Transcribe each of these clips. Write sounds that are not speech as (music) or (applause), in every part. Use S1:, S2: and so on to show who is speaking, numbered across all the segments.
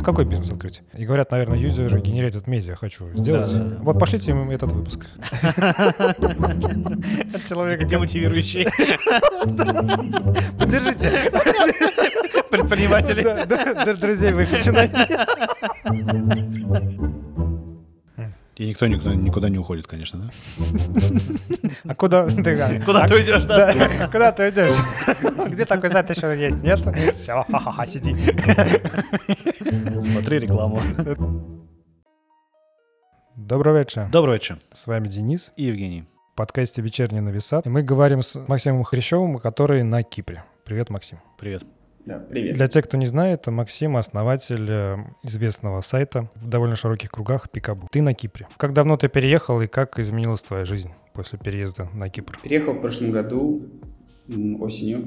S1: Вот какой бизнес открыть? И говорят, наверное, юзер generated media хочу сделать.
S2: Да, да, да.
S1: Вот пошлите им этот выпуск. (laughs) Человек
S2: Демотивирующий. (laughs)
S1: Поддержите. (laughs)
S2: Предприниматели.
S1: Друзей выключу.
S2: И никто никуда, никуда не уходит, конечно, да?
S1: А куда (laughs) ты?
S2: Куда ты уйдешь, да?
S1: Да, куда ты уйдешь? А (laughs) (laughs) Где такой сайт еще есть? Нет? Все, ха-ха-ха, сиди.
S2: Смотри рекламу.
S1: Добрый вечер.
S2: Добрый вечер.
S1: С вами Денис.
S2: И Евгений.
S1: В подкасте «Вечерний нависат». И мы говорим с Максимом Хрящевым, который на Кипре. Привет, Максим.
S2: Привет.
S3: Да, привет.
S1: Для тех, кто не знает, Максим — основатель э, известного сайта в довольно широких кругах Пикабу. Ты на Кипре. Как давно ты переехал и как изменилась твоя жизнь после переезда на Кипр?
S3: Переехал в прошлом году осенью.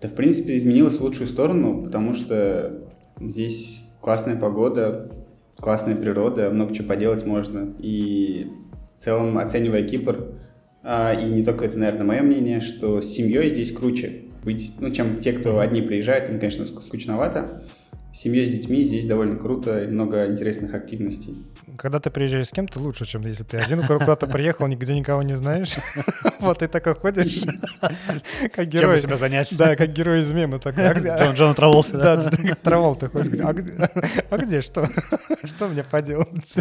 S3: Да, в принципе, изменилось в лучшую сторону, потому что здесь классная погода, классная природа, много чего поделать можно. И в целом, оценивая Кипр, а, и не только это, наверное, мое мнение, что с семьей здесь круче быть, ну, чем те, кто одни приезжают, им, конечно, ск- скучновато. С семьей, с детьми здесь довольно круто и много интересных активностей.
S1: Когда ты приезжаешь с кем-то, лучше, чем если ты один куда-то приехал, нигде никого не знаешь. (laughs) Вот ты такой ходишь, (laughs) как герой.
S2: себя занять?
S1: Да, как герой из мема. а где-
S2: Джон, Джона Траволта,
S1: Да,
S2: да?
S1: да, как Траволта ходит. А где, а что? (laughs) Что мне поделать?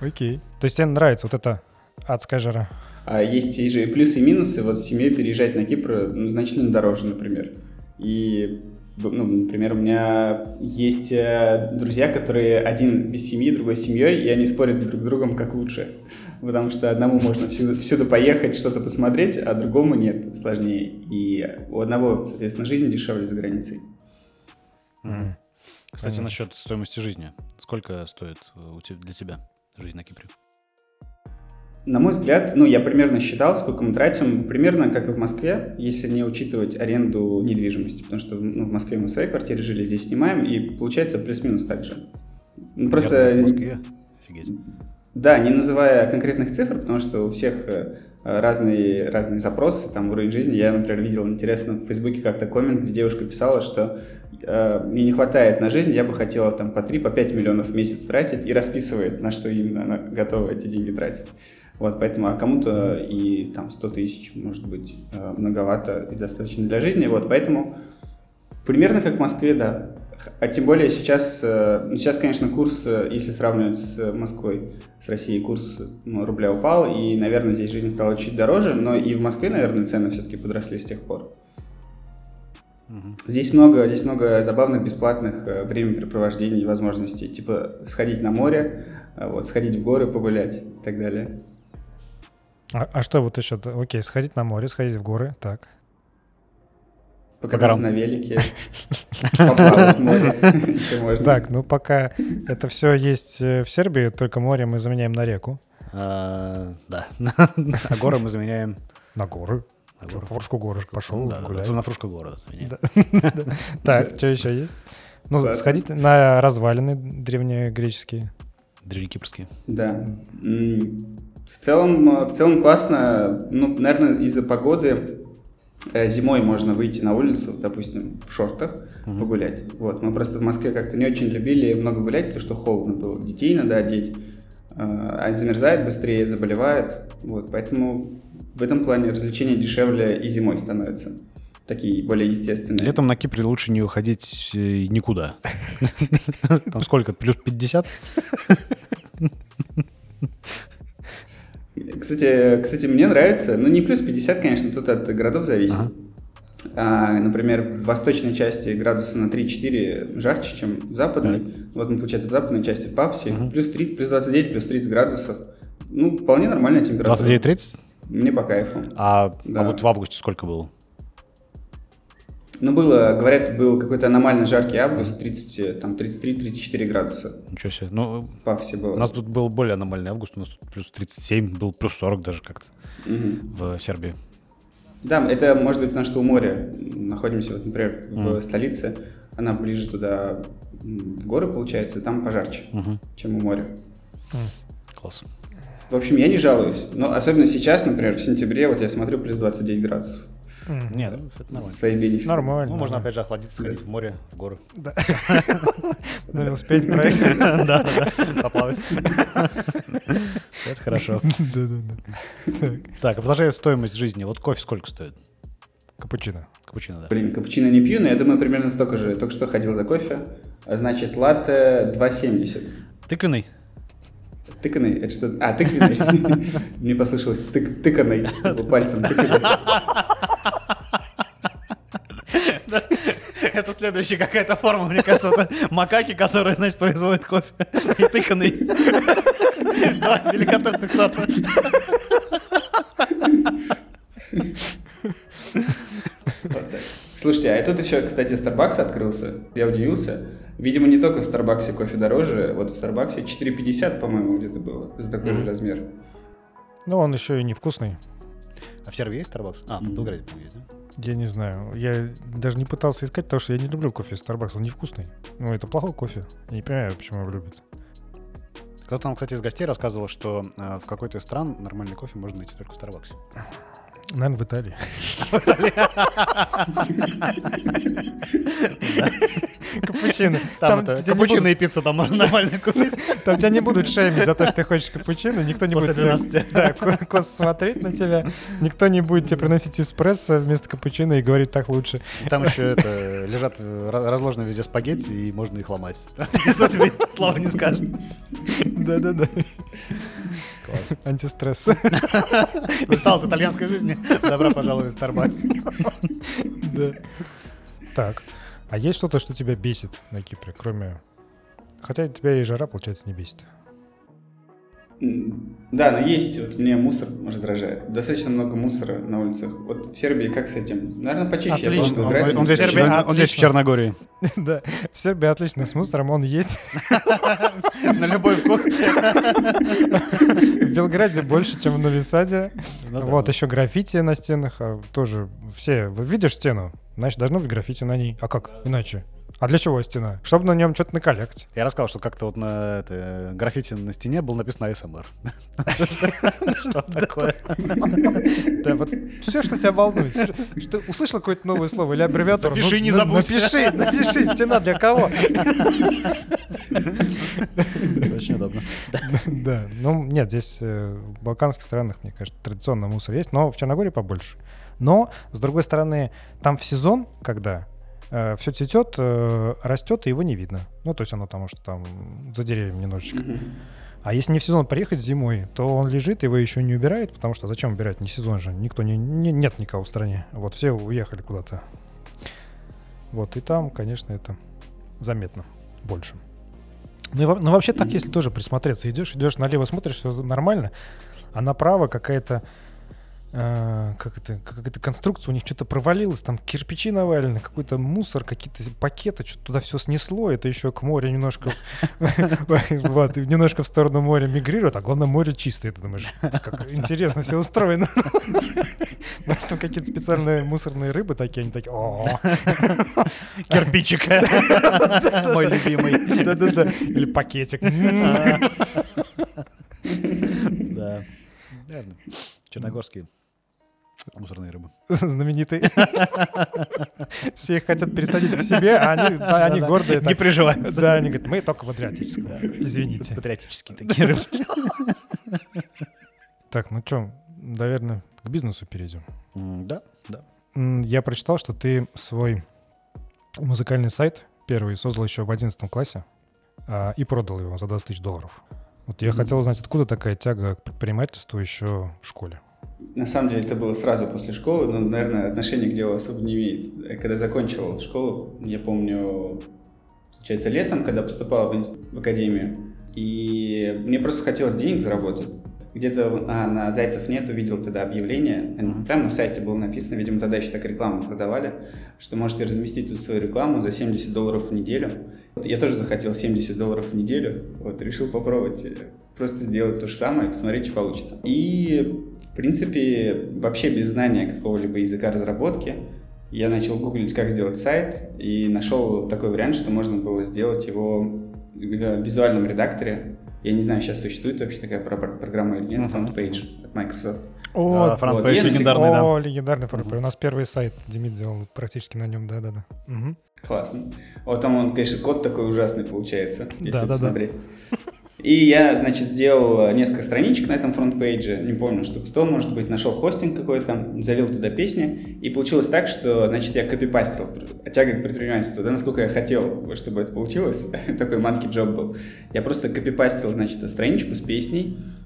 S1: Окей. То есть тебе нравится вот эта адская жара?
S3: А есть и же и плюсы и минусы. Вот с семьей переезжать на Кипр ну, значительно дороже, например. И, ну, например, у меня есть э, друзья, которые один без семьи, другой с семьей, и они спорят друг с другом, как лучше. (laughs) Потому что одному можно всюду, всюду поехать, что-то посмотреть, а другому нет, сложнее. И у одного, соответственно, жизнь дешевле за границей.
S2: Кстати,
S1: Понятно.
S2: насчет стоимости жизни. Сколько стоит э, для тебя жизнь на Кипре?
S3: На мой взгляд, ну, я примерно считал, сколько мы тратим, примерно как и в Москве, если не учитывать аренду недвижимости, потому что ну, в Москве мы в своей квартире жили, здесь снимаем, и получается плюс-минус так же. Ну, Просто,
S2: в Москве. Офигеть.
S3: да, не называя конкретных цифр, потому что у всех э, разные, разные запросы, там, уровень жизни. Я, например, видел интересно в Фейсбуке как-то коммент, где девушка писала, что э, мне не хватает на жизнь, я бы хотела там по 3, по 5 миллионов в месяц тратить, и расписывает, на что именно она готова эти деньги тратить. Вот, поэтому, а кому-то и там 100 тысяч, может быть, э, многовато и достаточно для жизни. Вот, поэтому примерно как в Москве, да. А тем более сейчас, э, ну, сейчас, конечно, курс, э, если сравнивать с Москвой, с Россией, курс ну, рубля упал, и, наверное, здесь жизнь стала чуть дороже, но и в Москве, наверное, цены все-таки подросли с тех пор. Здесь много, здесь много забавных, бесплатных времяпрепровождений и возможностей, типа сходить на море, э, вот, сходить в горы, погулять и так далее.
S1: А, а что вот еще? Окей, сходить на море, сходить в горы, так.
S3: Покататься на велике, (laughs) поплавать в море, (laughs) еще можно.
S1: Так, ну пока это все есть э, в Сербии, только море мы заменяем на реку.
S2: А, Да. (laughs) А горы мы заменяем...
S1: На горы.
S2: на
S1: Чё,
S2: горы.
S1: Пошел,
S2: Да, на фрушку города заменяем.
S1: Так, что еще есть? Ну, сходить на развалины древнегреческие.
S2: Древнекипрские.
S3: Да. В целом, э, в целом классно. Ну, наверное, из-за погоды э, зимой можно выйти на улицу, допустим, в шортах,
S2: Мгм.
S3: погулять. Вот. Мы просто в Москве как-то не очень любили много гулять, потому что холодно было. Детей надо одеть. э, А замерзает быстрее, заболевает. Вот. Поэтому в этом плане развлечения дешевле и зимой становятся. Такие более естественные.
S2: Летом на Кипре лучше не уходить никуда. (laughs) Там сколько? Плюс 50? (laughs)
S3: Кстати, кстати, мне нравится, ну не плюс 50, конечно, тут от городов зависит.
S2: Ага.
S3: А, например, в восточной части градуса на 3-4 жарче, чем в западной. Вот мы, получается, в западной части в Павсе
S2: Мгм.
S3: плюс 3, плюс 29, плюс 30 градусов. Ну, вполне нормальная температура.
S2: 29-30?
S3: Мне по кайфу.
S2: А,
S3: Да.
S2: а вот в августе сколько было?
S3: Ну, было, говорят, был какой-то аномально жаркий август, 30, там 33-34 градуса
S2: Ничего себе. Ну,
S3: в Павсе было.
S2: у нас тут был более аномальный август, у нас тут плюс 37, был плюс 40 даже как-то
S3: Мгм.
S2: в Сербии.
S3: Да, это может быть потому, что у моря находимся, вот, например, в
S2: Мгм.
S3: столице, она ближе туда, в горы, получается, там пожарче,
S2: Мгм.
S3: чем у моря.
S2: Класс.
S3: В общем, я не жалуюсь. Но особенно сейчас, например, в сентябре, вот я смотрю, плюс 29 градусов.
S1: М,
S2: Нет, ну, это нормально.
S3: свои бенефиты.
S1: Нормально.
S2: Ну, можно опять же охладиться, сходить в море, в горы.
S1: Да. На велосипеде проехать.
S2: Да, да, да. Поплавать. (laughs) Это хорошо.
S1: Да-да-да.
S2: Так, а продолжая стоимость жизни. Вот кофе сколько стоит?
S1: Капучино.
S2: Капучино, да.
S3: Блин, капучино не пью, но я думаю, примерно столько же. Только что ходил за кофе. А Значит, латте 2,70.
S2: Тыквенный?
S3: Тыканый? Это что? А, тыквенный. (laughs) Мне послышалось тык, тыканый. Типа пальцем тыканый. (laughs) (laughs)
S2: Это следующая какая-то форма, мне кажется, это макаки, которые, значит, производят кофе. И тыканный. (laughs) Два деликатесных сорта.
S3: Слушайте, а тут еще, кстати, Starbucks открылся. Я удивился. Видимо, не только в Старбаксе кофе дороже. Вот в Старбаксе 4,50, по-моему, где-то было. За такой же размер.
S1: Ну, он еще и невкусный.
S2: А в Сербии есть Starbucks? А, в Белграде по-моему, есть, да?
S1: Я не знаю. Я даже не пытался искать, потому что я не люблю кофе из Starbucks. Он невкусный. Ну, это плохой кофе. Я не понимаю, почему его любят.
S2: Кто-то нам, кстати, из гостей рассказывал, что э, в какой-то из стран нормальный кофе можно найти только в Старбаксе.
S1: Наверное, в Италии. Капучино.
S2: Там, капучино и пиццу там можно нормально купить.
S1: там тебя не будут шеймить за то, что ты хочешь капучино. Никто не будет тебя-
S2: 12.
S1: да, ко- косо смотреть на тебя. Никто не будет тебе приносить эспрессо вместо капучино и говорить так лучше.
S2: Там еще это, лежат э, разложены везде спагетти, и можно их ломать. (laughs) Слова не скажет.
S1: Да-да-да.
S2: Класс. (laughs)
S1: Антистресс.
S2: Устал от итальянской жизни? Добро пожаловать в Starbucks. (laughs)
S1: Да. Так. А есть что-то, что тебя бесит на Кипре, кроме... Хотя тебя и жара, получается, не бесит.
S3: Да, но есть, вот мне мусор раздражает. Достаточно много мусора на улицах. Вот в Сербии как с этим? Наверное, почище. Я
S1: Отлично.
S2: Он,
S3: Белграде
S2: он здесь,
S1: Сербия
S2: Черно- он здесь в. Черногории. (laughs)
S1: Да, в Сербии отлично с мусором, он есть. (laughs)
S2: На любой вкус.
S1: В Белграде больше, чем в Новисаде.
S2: Ну.
S1: Вот, еще граффити на стенах, а, тоже все. Видишь стену, значит, должно быть граффити на ней. А как иначе? А для чего стена? Чтобы на нем что-то наколякать.
S2: Я рассказал, что как-то вот на это, граффити на стене было написано ASMR. Что такое?
S1: Да, вот все, что тебя волнует. Что услышал какое-то новое слово или аббревиатуру? Ну,
S2: не
S1: на-
S2: забудь.
S1: Напиши, напиши, стена для кого?
S2: Очень удобно.
S1: Да, ну нет, здесь э, в балканских странах, мне кажется, традиционно мусор есть, но в Черногории побольше. Но, с другой стороны, там в сезон, когда все цветет, э, растет, и его не видно. Ну, то есть оно там, что там за деревьями немножечко. А если не в сезон приехать зимой, то он лежит, его еще не убирают, потому что зачем убирать? Не сезон же, никто не, не- нет никого в стране. Вот все уехали куда-то. Вот, и там, конечно, это заметно больше. Ну, и ну, вообще так, если тоже присмотреться, идешь, идешь налево, смотришь, все нормально, а направо какая-то э, как это, какая-то конструкция у них что-то провалилось, там кирпичи навалены, какой-то мусор, какие-то пакеты, что-то туда все снесло, это еще к морю немножко, (laughs) вот, немножко в сторону моря мигрирует, а главное море чистое, ты думаешь, как интересно все устроено. (laughs) Может, там какие-то специальные мусорные рыбы такие, они такие, о
S2: Кирпичик. (laughs) Мой любимый.
S1: да-да-да, или пакетик.
S2: Да. Наверное. Черногорские мусорные рыбы. (laughs)
S1: знаменитый. Все их хотят пересадить к себе, а они, да, они гордые.
S2: Не
S1: так.
S2: приживаются.
S1: Да, они говорят, мы только в Адриатическом. Извините.
S2: Патриотические такие рыбы. (laughs)
S1: Так, ну что, наверное, к бизнесу перейдем.
S2: Да, да.
S1: Я прочитал, что ты свой музыкальный сайт первый создал еще в 11 классе а, и продал его за 20 тысяч долларов. Вот я
S3: Мгм.
S1: хотел узнать, откуда такая тяга к предпринимательству еще в школе.
S3: На самом деле это было сразу после школы, но, наверное, отношения к делу особо не имеет. Э, Когда закончил школу, я помню, получается, летом, когда поступал в, в академию, и мне просто хотелось денег заработать. Где-то а, на Зайцев нет увидел тогда объявление,
S2: Мгм.
S3: прямо на сайте было написано, видимо, тогда еще так рекламу продавали, что можете разместить тут свою рекламу за 70 долларов в неделю. Я тоже захотел 70 долларов в неделю, вот решил попробовать э, просто сделать то же самое, посмотреть, что получится. И, в принципе, вообще без знания какого-либо языка разработки, я начал гуглить, как сделать сайт, и нашел такой вариант, что можно было сделать его в визуальном редакторе. Я не знаю, сейчас существует вообще такая программа или нет. FrontPage от Microsoft.
S1: О,
S2: Да, фронт
S3: вот,
S2: легендарный, да.
S1: О, легендарный FrontPage. У нас первый сайт Демид делал практически на нем, да-да-да. Мгм.
S3: Классно. Вот там он, конечно, код такой ужасный получается, если
S1: Да-да-да.
S3: посмотреть. И я, значит, сделал несколько страничек на этом FrontPage е, не помню, штук 100, может быть, нашел хостинг какой-то, залил туда песни, и получилось так, что, значит, я копипастил тяга к предпринимательству, да, насколько я хотел, чтобы это получилось, (laughs) такой манки джоб был. Я просто копипастил, значит, страничку с песней, э,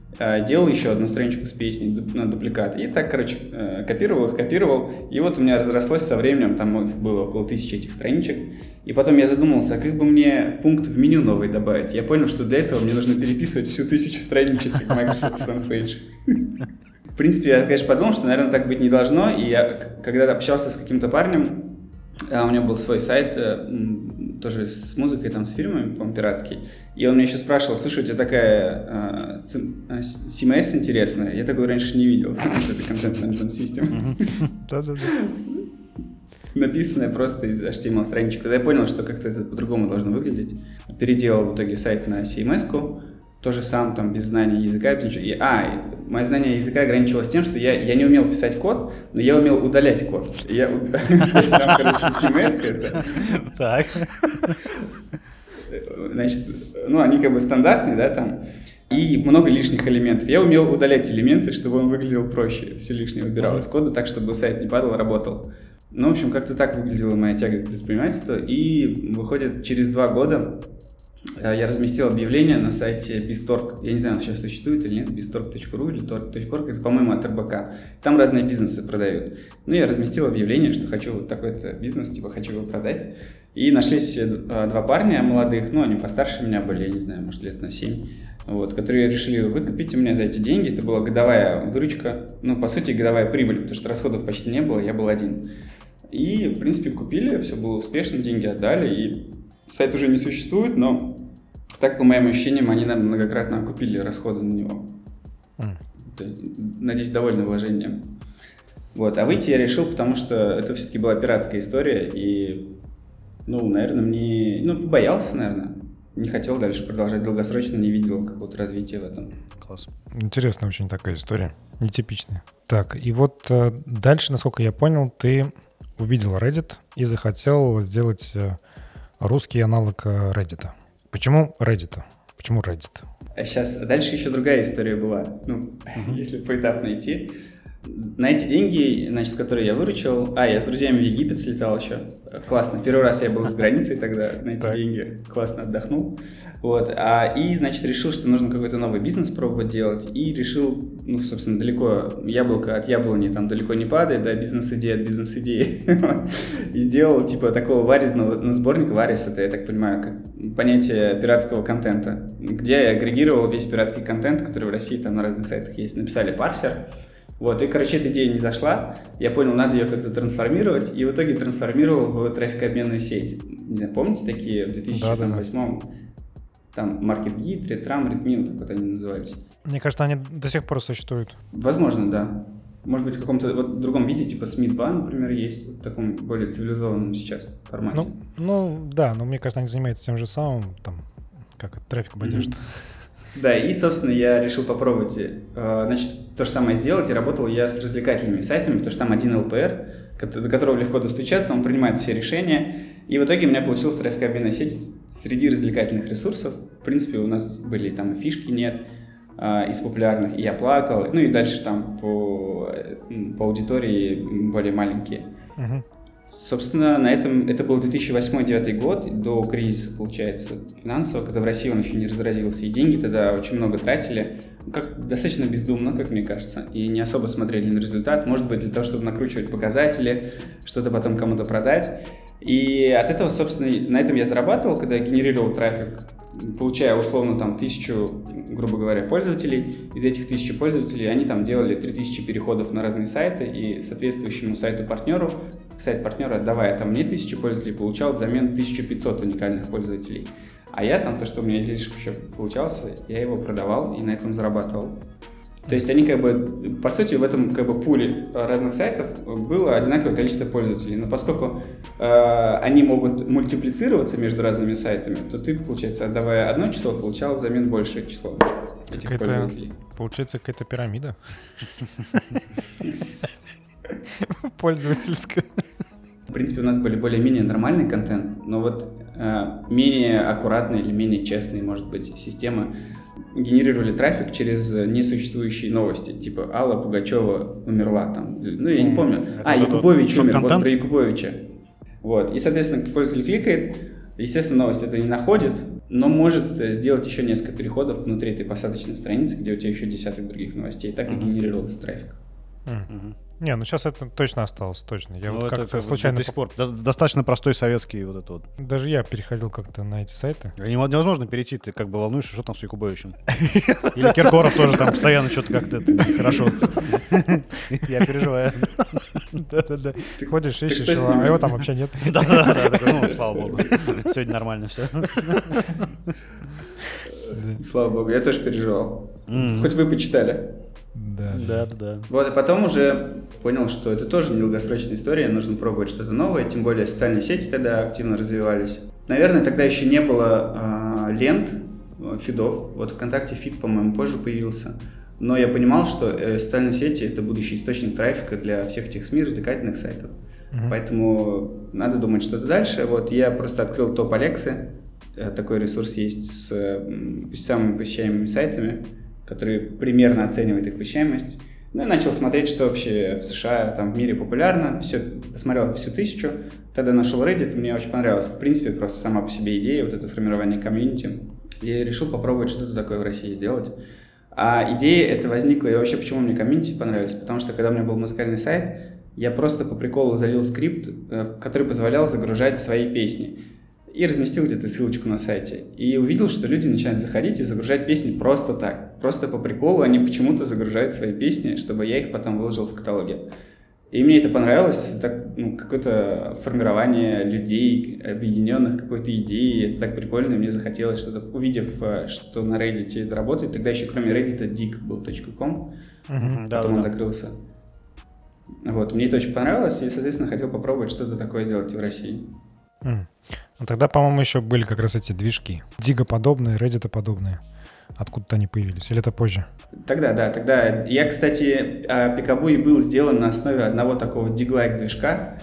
S3: делал еще одну страничку с песней на дупликат, и так, короче, э, копировал их, копировал, и вот у меня разрослось со временем, там их было около тысячи этих страничек, и потом я задумался, а как бы мне пункт в меню новый добавить? Я понял, что для этого мне нужно переписывать всю тысячу страничек Microsoft Frontpage. В принципе, я, конечно, подумал, что, наверное, так быть не должно, и я, когда общался с каким-то парнем, а у него был свой сайт, э, тоже с музыкой, там, с фильмами, по-моему, пиратский, и он меня еще спрашивал, слушай, у тебя такая э, цим- э, с- CMS интересная, я такой раньше не видел, (laughs) это Content Management System
S1: Да-да-да.
S3: написанное просто из HTML страничек. Тогда я понял, что как-то это по-другому должно выглядеть. Переделал в итоге сайт на CMS-ку, тоже сам там без знания языка. И, а, мое знание языка ограничилось тем, что я, я не умел писать код, но я умел удалять код. Я, (laughs) то там, короче, это,
S2: Так.
S3: значит, ну, они как бы стандартные, да, там, и много лишних элементов. Я умел удалять элементы, чтобы он выглядел проще. Все лишнее убирал из кода так, чтобы сайт не падал, работал. Ну, в общем, как-то так выглядела моя тяга к предпринимательству. И выходит, через два года я разместил объявление на сайте Bistorg. Я не знаю, сейчас существует или нет, bistorg.ru или torg.org. Это, по-моему, от РБК. Там разные бизнесы продают. Ну, я разместил объявление, что хочу вот такой-то бизнес, типа, хочу его продать. И нашлись э, два парня молодых, ну, они постарше меня были, я не знаю, может, лет на 7, вот, которые решили выкупить у меня за эти деньги. Это была годовая выручка, ну, по сути, годовая прибыль, потому что расходов почти не было, я был один. И, в принципе, купили, все было успешно, деньги отдали, и сайт уже не существует, но так, по моим ощущениям, они, наверное, многократно окупили расходы на него. То есть, надеюсь, довольны вложением. Вот, а выйти я решил, потому что это все-таки была пиратская история, и, ну, наверное, мне, ну, побоялся, наверное, не хотел дальше продолжать долгосрочно, не видел какого-то развития в этом.
S2: Класс.
S1: Интересная очень такая история. Нетипичная. Так, и вот э, дальше, насколько я понял, ты увидел Reddit и захотел сделать э, русский аналог э, Reddit. Почему Reddit? Почему Reddit?
S3: А сейчас, дальше еще другая история была, ну, (laughs) если поэтапно идти. На эти деньги, значит, которые я выручил, а, я с друзьями в Египет слетал еще, классно, первый раз я был за (laughs) границей тогда на эти
S1: Так.
S3: деньги, классно отдохнул, вот, а, и, значит, решил, что нужно какой-то новый бизнес пробовать делать, и решил, ну, собственно, далеко, яблоко от яблони там далеко не падает, да, бизнес-идея от бизнес-идеи, (laughs) и сделал, типа, такого варезного, ну, сборник варис, это, я так понимаю, как понятие пиратского контента, где я агрегировал весь пиратский контент, который в России там на разных сайтах есть, написали парсер, вот, и, короче, эта идея не зашла. Я понял, надо ее как-то трансформировать, и в итоге трансформировал в трафикообменную сеть. Не знаю, помните такие в 2008 там MarketGit, Retram, Redmi, так вот они назывались.
S1: Мне кажется, они до сих пор существуют.
S3: Возможно, да. Может быть, в каком-то вот другом виде, типа Smithba, например, есть, вот в таком более цивилизованном сейчас формате.
S1: Ну, ну, да, но мне кажется, они занимаются тем же самым, там, как трафик поддержит.
S3: Да, и, собственно, я решил попробовать, э, значит, то же самое сделать, и работал я с развлекательными сайтами, потому что там один ЛПР, до которого легко достучаться, он принимает все решения, и в итоге у меня получилась трафикообменная сеть среди развлекательных ресурсов. В принципе, у нас были там фишки нет, а, из популярных, и я плакал, ну и дальше там по, по аудитории более маленькие. Собственно, на этом это был 2008-2009 год, до кризиса, получается, финансового, когда в России он еще не разразился, и деньги тогда очень много тратили, как достаточно бездумно, как мне кажется, и не особо смотрели на результат, может быть, для того, чтобы накручивать показатели, что-то потом кому-то продать. И от этого, собственно, на этом я зарабатывал, когда я генерировал трафик, получая условно там тысячу, грубо говоря, пользователей. Из этих тысячи пользователей они там делали 3000 переходов на разные сайты, и соответствующему сайту-партнеру, сайт партнера, отдавая там мне тысячу пользователей, получал взамен 1500 уникальных пользователей. А я там, то, что у меня излишек еще получался, я его продавал и на этом зарабатывал. То есть они как бы, по сути, в этом как бы пуле разных сайтов было одинаковое количество пользователей. Но поскольку э, они могут мультиплицироваться между разными сайтами, то ты, получается, отдавая одно число, получал взамен большее число этих
S1: Какая-то-
S3: пользователей.
S1: Получается какая-то пирамида. (laughs) Пользовательская.
S3: В принципе, у нас были более-менее нормальный контент, но вот э, менее аккуратные или менее честные, может быть, системы генерировали трафик через э, несуществующие новости, типа Алла Пугачева умерла там. Ну, я не помню.
S2: Это
S3: а,
S2: вот
S3: Якубович умер, вот
S2: шок-контент?
S3: про Якубовича. Вот. И, соответственно, пользователь кликает, естественно, новость это не находит, но может э, сделать еще несколько переходов внутри этой посадочной страницы, где у тебя еще десяток других новостей. И так и
S2: Мгм.
S3: генерировался трафик.
S2: Мгм.
S1: Не, ну сейчас это точно осталось, точно. Я
S2: Ну,
S1: вот как-то случайно...
S2: до сих пор. до- Достаточно простой советский вот это вот.
S1: Даже я переходил как-то на эти сайты.
S2: Нево- Невозможно перейти, ты как бы волнуешься, что там с Якубовичем. (laughs) Или Киркоров тоже там постоянно что-то как-то хорошо. (laughs) Я переживаю. (laughs)
S1: Да-да-да. Ты ходишь, ищешь его, а его там вообще нет.
S2: Да-да-да, ну, слава богу. Сегодня нормально все.
S3: Слава богу, я тоже переживал. Хоть вы почитали.
S1: Да.
S2: Да-да-да.
S3: Вот, и потом уже понял, что это тоже не долгосрочная история, нужно пробовать что-то новое, тем более социальные сети тогда активно развивались. Наверное, тогда еще не было а, лент, э, фидов. Вот ВКонтакте фид, по-моему, позже появился. Но я понимал, что э, социальные сети — это будущий источник трафика для всех этих СМИ, развлекательных сайтов.
S1: Мгм.
S3: Поэтому надо думать что-то дальше. Вот я просто открыл топ Алексы. Э, Такой ресурс есть с м, самыми посещаемыми сайтами, который примерно оценивает их посещаемость. Ну и начал смотреть, что вообще в США, там в мире популярно. Все, посмотрел всю тысячу. Тогда нашел Reddit, мне очень понравилось. В принципе, просто сама по себе идея, вот это формирование комьюнити. И решил попробовать что-то такое в России сделать. А идея эта возникла, и вообще почему мне комьюнити понравилось, потому что когда у меня был музыкальный сайт, я просто по приколу залил скрипт, э, который позволял загружать свои песни. И разместил где-то ссылочку на сайте. И увидел, что люди начинают заходить и загружать песни просто так. Просто по приколу они почему-то загружают свои песни, чтобы я их потом выложил в каталоге. И мне это понравилось, так, ну, какое-то формирование людей, объединенных какой-то идеей, это так прикольно, и мне захотелось что-то, увидев, э, что на Reddit это работает, тогда еще кроме Reddit dig был .com,
S1: Мгм.
S3: потом он
S2: Да-да-да.
S3: закрылся. Вот, мне это очень понравилось, и, соответственно, хотел попробовать что-то такое сделать в России.
S1: М. Ну тогда, по-моему, еще были как раз эти движки. Digg -подобные, Reddit -подобные. Откуда-то они появились. Или это позже?
S3: Тогда, да, тогда. Я, кстати, а, Пикабу и был сделан на основе одного такого Digg-like движка,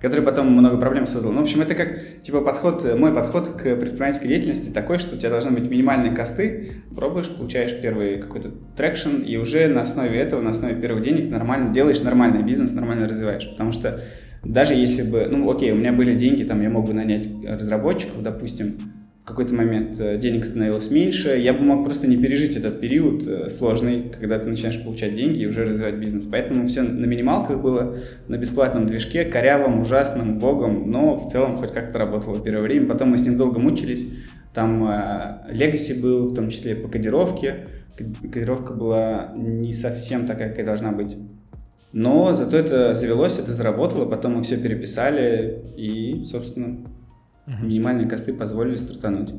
S3: который потом много проблем создал. Ну, в общем, это как, типа, подход, мой подход к предпринимательской деятельности такой, что у тебя должны быть минимальные косты, пробуешь, получаешь первый какой-то traction, и уже на основе этого, на основе первых денег нормально делаешь нормальный бизнес, нормально развиваешь. Потому что даже если бы, ну, окей, у меня были деньги, там, я мог бы нанять разработчиков, допустим, какой-то момент э, денег становилось меньше, я бы мог просто не пережить этот период э, сложный, когда ты начинаешь получать деньги и уже развивать бизнес. Поэтому все на минималках было, на бесплатном движке, корявом, ужасным, богом, но в целом хоть как-то работало первое время. Потом мы с ним долго мучились. Там Legacy был, в том числе по кодировке. Код- Кодировка была не совсем такая, какая должна быть. Но зато это завелось, это заработало, потом мы все переписали, и, собственно, минимальные косты позволили стартануть.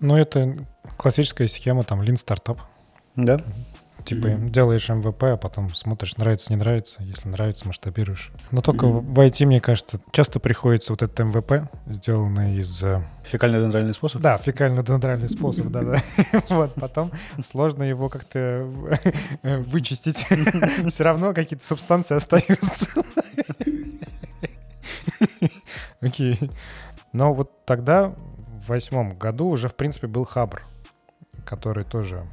S1: Ну, это классическая схема, там, Lean стартап.
S2: Да?
S1: Типа
S3: Мгм.
S1: делаешь MVP, а потом смотришь, нравится, не нравится. Если нравится, масштабируешь. Но только
S3: Мгм.
S1: в IT, мне кажется, часто приходится вот этот MVP, сделанный из... э,
S2: Фекально-дендральный способ?
S1: Да, фекально-дендральный способ, да-да. (laughs) (laughs) Вот, потом сложно его как-то (laughs) вычистить. Все равно какие-то субстанции остаются. Окей. Но вот тогда, в восьмом году, уже, в принципе, был Хабр, который тоже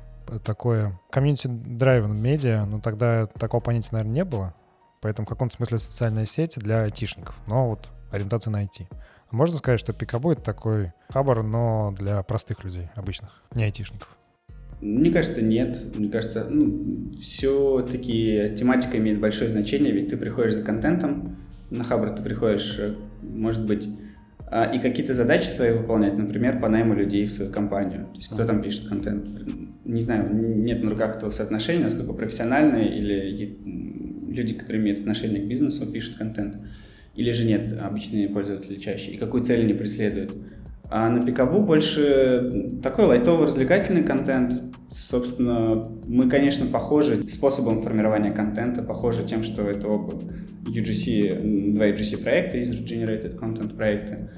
S1: такое комьюнити драйв медиа, но тогда такого понятия, наверное, не было. Поэтому в каком-то смысле социальная сеть для айтишников, но вот ориентация на IT. Можно сказать, что Пикабу — это такой хабар, но для простых людей, обычных, не айтишников.
S3: Мне кажется, нет. Мне кажется, ну, все-таки тематика имеет большое значение, ведь ты приходишь за контентом, на Хабр ты приходишь, э, может быть, а, и какие-то задачи свои выполнять, например, по найму людей в свою компанию. То есть кто там пишет контент? Не знаю, нет на руках этого соотношения, насколько профессиональные или люди, которые имеют отношение к бизнесу, пишут контент. Или же нет, обычные пользователи чаще. И какую цель они преследуют. А на Пикабу больше такой лайтовый развлекательный контент. Собственно, мы, конечно, похожи способом формирования контента, похожи тем, что это оба UGC, два UGC проекта, из Generated Content проекта.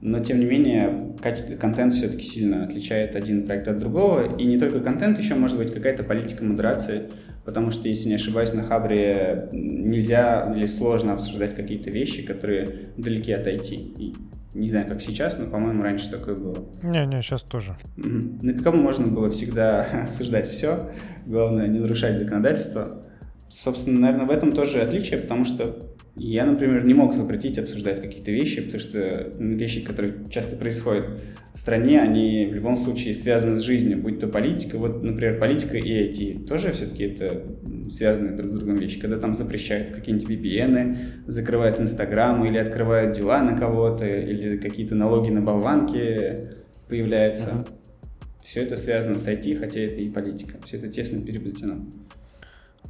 S3: Но, тем не менее, контент все-таки сильно отличает один проект от другого. И не только контент, еще может быть какая-то политика модерации, потому что, если не ошибаюсь, на Хабре нельзя или сложно обсуждать какие-то вещи, которые далеки от IT. И не знаю, как сейчас, но, по-моему, раньше такое было.
S1: Не-не, сейчас тоже.
S3: На Пикабу можно было всегда (laughs) обсуждать все. Главное, не нарушать законодательство. Собственно, наверное, в этом тоже отличие, потому что я, например, не мог запретить обсуждать какие-то вещи, потому что вещи, которые часто происходят в стране, они в любом случае связаны с жизнью, будь то политика, вот, например, политика и IT, тоже все-таки это связанные друг с другом вещи, когда там запрещают какие-нибудь VPN, закрывают Инстаграм или открывают дела на кого-то, или какие-то налоги на болванки появляются. Uh-huh. Все это связано с IT, хотя это и политика. Все это тесно переплетено.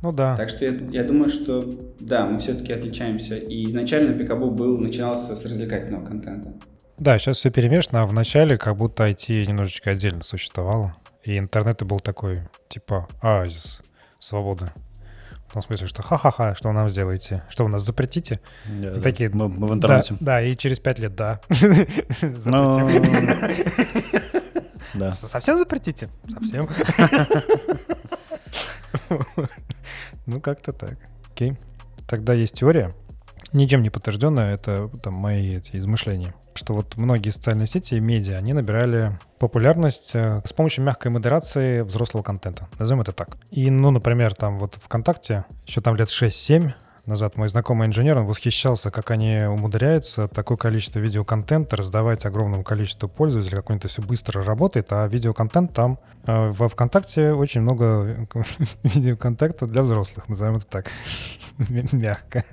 S1: Ну да.
S3: Так что я, я думаю, что да, мы все-таки отличаемся. И изначально Пикабу был, начинался с развлекательного контента.
S1: Да, сейчас все перемешано, а в начале как будто IT немножечко отдельно существовало. И интернет был такой, типа, оазис свободы. В том смысле, что ха-ха-ха, что вы нам сделаете? Что вы нас запретите?
S2: Yeah, такие, мы, мы в интернете.
S1: Да, да, и через пять лет, да. (laughs)
S2: Но... (laughs) Да.
S1: Совсем запретите? Совсем. (laughs) (laughs) Ну, как-то так. Окей. Тогда есть теория, ничем не подтвержденная, это там мои эти измышления, что вот многие социальные сети и медиа, они набирали популярность э, с помощью мягкой модерации взрослого контента. Назовем это так. И, ну, например, там вот ВКонтакте еще там лет 6-7 назад мой знакомый инженер, он восхищался, как они умудряются такое количество видеоконтента раздавать огромному количеству пользователей, как у них это все быстро работает, а видеоконтент там э, во ВКонтакте очень много (laughs) видеоконтента для взрослых, назовем это так, (laughs) мягко.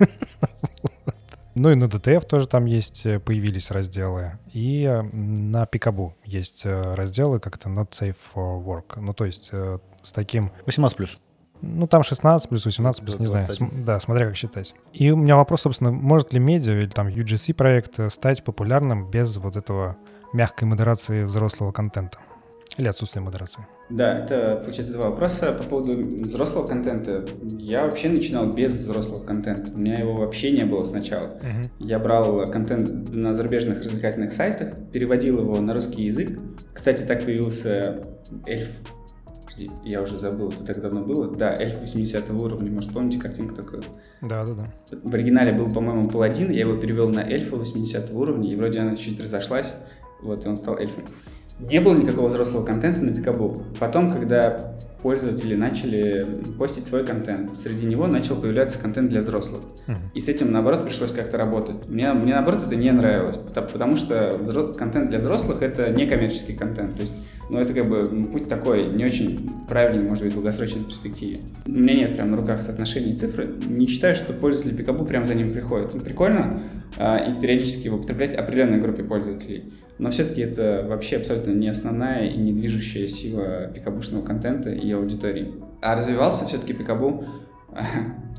S1: Ну и на DTF тоже там есть, э, появились разделы. И э, на Пикабу есть э, разделы как-то Not Safe for Work. Ну то есть с таким...
S2: 18 плюс.
S1: Ну, там 16 плюс 18 плюс, не знаю. Да, смотря как считать. И у меня вопрос, собственно, может ли медиа или там UGC проект стать популярным без вот этого мягкой модерации взрослого контента? Или отсутствия модерации?
S3: Да, это, получается, два вопроса. По поводу взрослого контента. Я вообще начинал без взрослого контента. У меня его вообще не было сначала. Uh-huh. Я брал контент на зарубежных развлекательных сайтах, переводил его на русский язык. Кстати, так появился эльф я уже забыл, это так давно было. Да, эльф 80 уровня, может, помните картинку такую?
S1: Да, да, да.
S3: В оригинале был, по-моему, паладин, я его перевел на эльфа 80 уровня, и вроде она чуть разошлась, вот, и он стал эльфом. Не было никакого взрослого контента на Пикабу. Потом, когда пользователи начали постить свой контент, среди него начал появляться контент для взрослых. Uh-huh. И с этим, наоборот, пришлось как-то работать. Мне, мне наоборот, это не нравилось, потому что контент для взрослых — это не коммерческий контент. То есть но это как бы путь такой, не очень правильный, может быть, в долгосрочной перспективе. У меня нет прям на руках соотношений цифры. Не считаю, что пользователи Пикабу прям за ним приходят. прикольно а, и периодически его употреблять определенной группе пользователей. Но все-таки это вообще абсолютно не основная и не движущая сила пикабушного контента и аудитории. А развивался все-таки Пикабу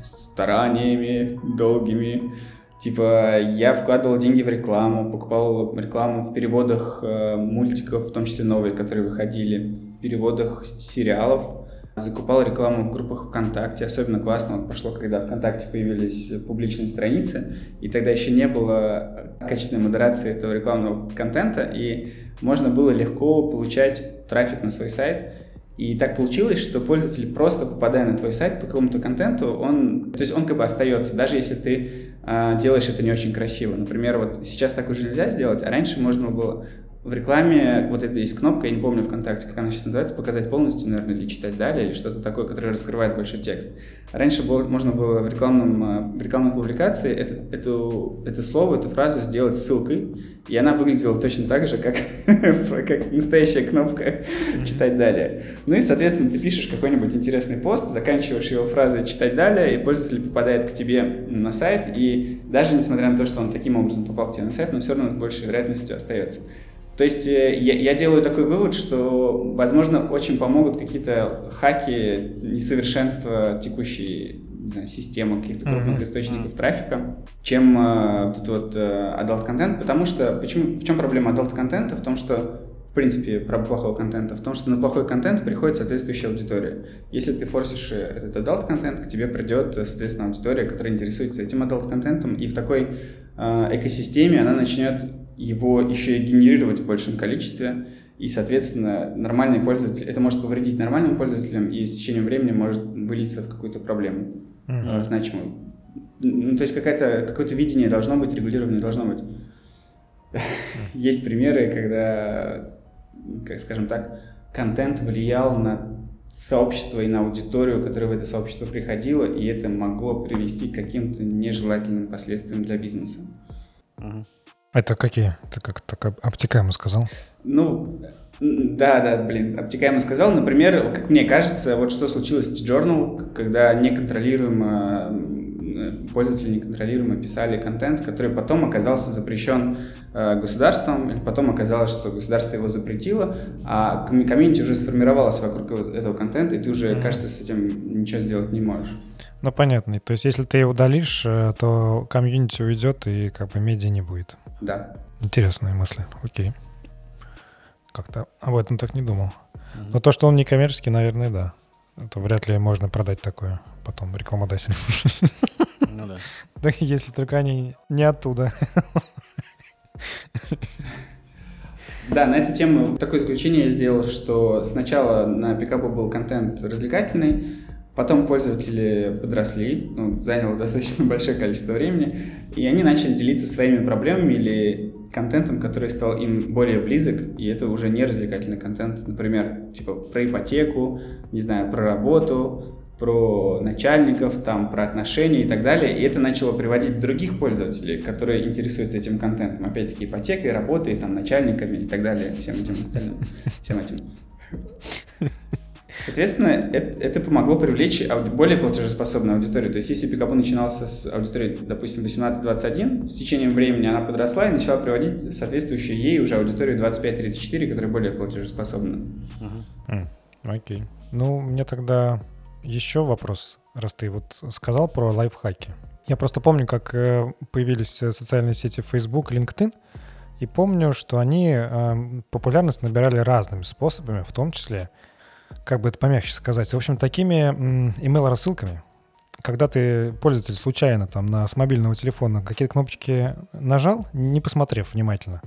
S3: стараниями долгими, Типа, я вкладывал деньги в рекламу, покупал рекламу в переводах э, мультиков, в том числе новые, которые выходили, в переводах сериалов, закупал рекламу в группах ВКонтакте. Особенно классно вот прошло, когда ВКонтакте появились публичные страницы, и тогда еще не было качественной модерации этого рекламного контента, и можно было легко получать трафик на свой сайт. И так получилось, что пользователь просто попадая на твой сайт по какому-то контенту, он, то есть он как бы остается, даже если ты э, делаешь это не очень красиво. Например, вот сейчас так уже нельзя сделать, а раньше можно было в рекламе вот это есть кнопка, я не помню ВКонтакте, как она сейчас называется, показать полностью, наверное, или читать далее, или что-то такое, которое раскрывает большой текст. Раньше было, можно было в, рекламном, э, в рекламной публикации это, эту, это слово, эту фразу сделать ссылкой, и она выглядела точно так же, как, (laughs) как настоящая кнопка «читать далее». Ну и, соответственно, ты пишешь какой-нибудь интересный пост, заканчиваешь его фразой «читать далее», и пользователь попадает к тебе на сайт, и даже несмотря на то, что он таким образом попал к тебе на сайт, он все равно с большей вероятностью остается. То есть э, я, я делаю такой вывод, что, возможно, очень помогут какие-то хаки, несовершенства текущей знаю, систему каких-то крупных mm-hmm. источников трафика, чем э, вот этот вот э, adult контент, потому что почему в чем проблема adult контента? В том, что в принципе, про плохого контента, в том, что на плохой контент приходит соответствующая аудитория. Если ты форсишь э, этот adult контент, к тебе придет, э, соответственно, аудитория, которая интересуется этим adult контентом, и в такой э, экосистеме она начнет его еще и генерировать в большем количестве, и, соответственно, нормальный пользователь, это может повредить нормальным пользователям, и с течением времени может вылиться в какую-то проблему mm-hmm. э, значимую. Ну, то есть какая-то, какое-то видение должно быть, регулирование должно быть. Есть примеры, когда как скажем так, контент влиял на сообщество и на аудиторию, которая в это сообщество приходила, и это могло привести к каким-то нежелательным последствиям для бизнеса.
S1: Это какие? Ты как так обтекаемо сказал?
S3: Ну, да, да, блин, обтекаемо сказал. Например, как мне кажется, вот что случилось с Journal, когда неконтролируемо пользователи неконтролируемо писали контент, который потом оказался запрещен э, государством, или потом оказалось, что государство его запретило, а комьюнити уже сформировалось вокруг этого контента, и ты уже, кажется, с этим ничего сделать не можешь.
S1: Ну, понятно. То есть, если ты его удалишь, э, то комьюнити уйдет, и как бы медиа не будет.
S3: Да.
S1: Интересные мысли. Окей. Как-то об этом так не думал. Но то, что он не коммерческий, наверное, да. Это вряд ли можно продать такое потом рекламодателям. (laughs) Ну да. (laughs) Да, если только они не оттуда. (laughs)
S3: Да, на эту тему такое исключение я сделал, что сначала на пикапу был контент развлекательный, Потом пользователи подросли, ну, заняло (laughs) достаточно большое количество времени, и они начали делиться своими проблемами или контентом, который стал им более близок, и это уже не развлекательный контент, например, типа про ипотеку, не знаю, про работу, про начальников, там, про отношения и так далее, и это начало приводить других пользователей, которые интересуются этим контентом, опять-таки ипотекой, работой, там, начальниками и так далее, всем этим остальным, всем этим. Соответственно, это, это помогло привлечь ауди- более платежеспособную аудиторию. То есть, если Пикабу начинался с аудитории, допустим, 18-21, с течением времени она подросла и начала приводить соответствующую ей уже аудиторию 25-34, которая более платежеспособна.
S1: Uh-huh. Окей. Okay. Ну, мне тогда еще вопрос, раз ты вот сказал про лайфхаки. Я просто помню, как э, появились социальные сети Facebook, LinkedIn, и помню, что они э, популярность набирали разными способами, в том числе как бы это помягче сказать, в общем, такими email-рассылками, когда ты, пользователь, случайно там на, с мобильного телефона какие-то кнопочки нажал, не посмотрев внимательно,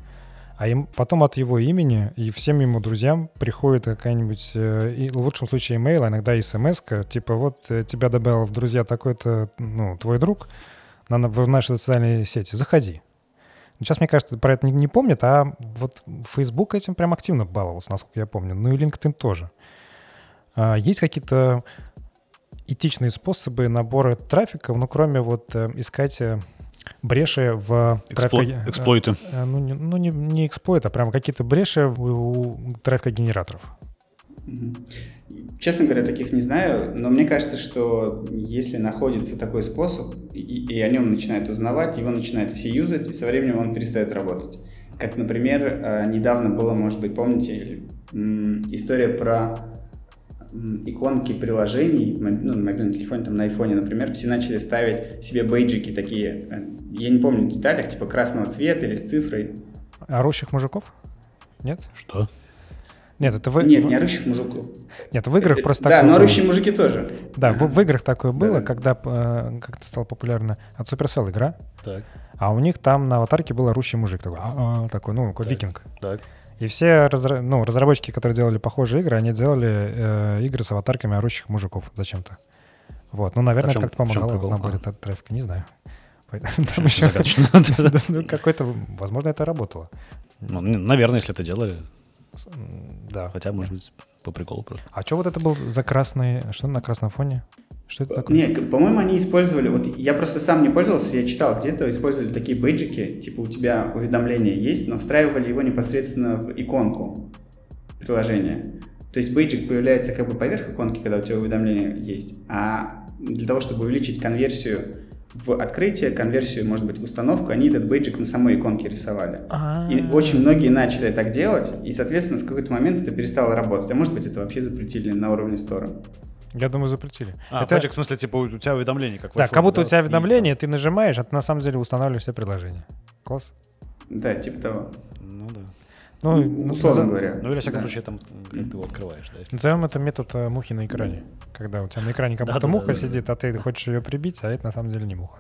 S1: а им, потом от его имени и всем ему друзьям приходит какая-нибудь, э, в лучшем случае email, а иногда смс типа вот э, тебя добавил в друзья такой-то, ну, твой друг на, в нашей социальной сети, заходи. Сейчас, мне кажется, про это не, не помнят, а вот Facebook этим прям активно баловался, насколько я помню. Ну и LinkedIn тоже. А, есть какие-то этичные способы набора трафика, ну, кроме вот э, искать э, бреши в
S2: Экспло... Эксплойты.
S1: Э, ну, не, ну не, не эксплойт, а прямо какие-то бреши у, у трафика-генераторов.
S3: Честно говоря, таких не знаю, но мне кажется, что если находится такой способ, и, и о нем начинают узнавать, его начинают все юзать, и со временем он перестает работать. Как, например, недавно было, может быть, помните, история про иконки приложений, ну, на мобильном телефоне, там, на айфоне, например, все начали ставить себе бейджики такие, э, я не помню в деталях, типа красного цвета или с цифрой.
S1: Орущих мужиков? Нет?
S2: Что?
S1: Нет, это вы...
S3: Нет, не орущих мужиков.
S1: Нет, в играх просто
S3: Да, но орущие мужики тоже.
S1: Да, в, в играх такое было, когда, э, как это стало популярно, от Supercell игра. Так. А у них там на аватарке был орущий мужик такой, а -а, такой, ну, такой викинг. Так. И все разра... ну, разработчики, которые делали похожие игры, они делали э, игры с аватарками орущих мужиков зачем-то. Вот. Ну, наверное, это как-то помогало в наборе а. трафика, не знаю. (laughs) Там еще (laughs) ну, какой-то, возможно, это работало.
S2: Ну, наверное, если это делали. Да. Хотя, может быть, по приколу просто.
S1: А что вот это был за красный, что на красном фоне? Что это такое?
S3: Не, по-моему, они использовали, вот я просто сам не пользовался, я читал где-то, использовали такие бейджики, типа у тебя уведомление есть, но встраивали его непосредственно в иконку приложения. То есть бейджик появляется как бы поверх иконки, когда у тебя уведомление есть, а для того, чтобы увеличить конверсию в открытие, конверсию, может быть, в установку, они этот бейджик на самой иконке рисовали. А-а-а. И очень многие начали так делать, и, соответственно, с какой-то момент это перестало работать. А может быть, это вообще запретили на уровне стора.
S1: Я думаю, запретили.
S2: А,
S1: Это-
S2: Project, в смысле, типа, у тебя уведомление как
S1: Да, как будто у
S2: да,
S1: тебя
S2: и
S1: уведомление, ты нажимаешь, а ты на самом деле устанавливаешь все приложения. Класс.
S3: Да, типа того.
S2: Ну да.
S1: Ну,
S3: Ну, условно
S1: назов-
S3: говоря.
S2: Ну или, во всяком
S3: Да.
S2: случае, там ты его открываешь, да.
S1: Назовем это метод э, мухи на экране. Когда у тебя на экране как будто муха сидит, а ты хочешь ее прибить, а это на самом деле не муха.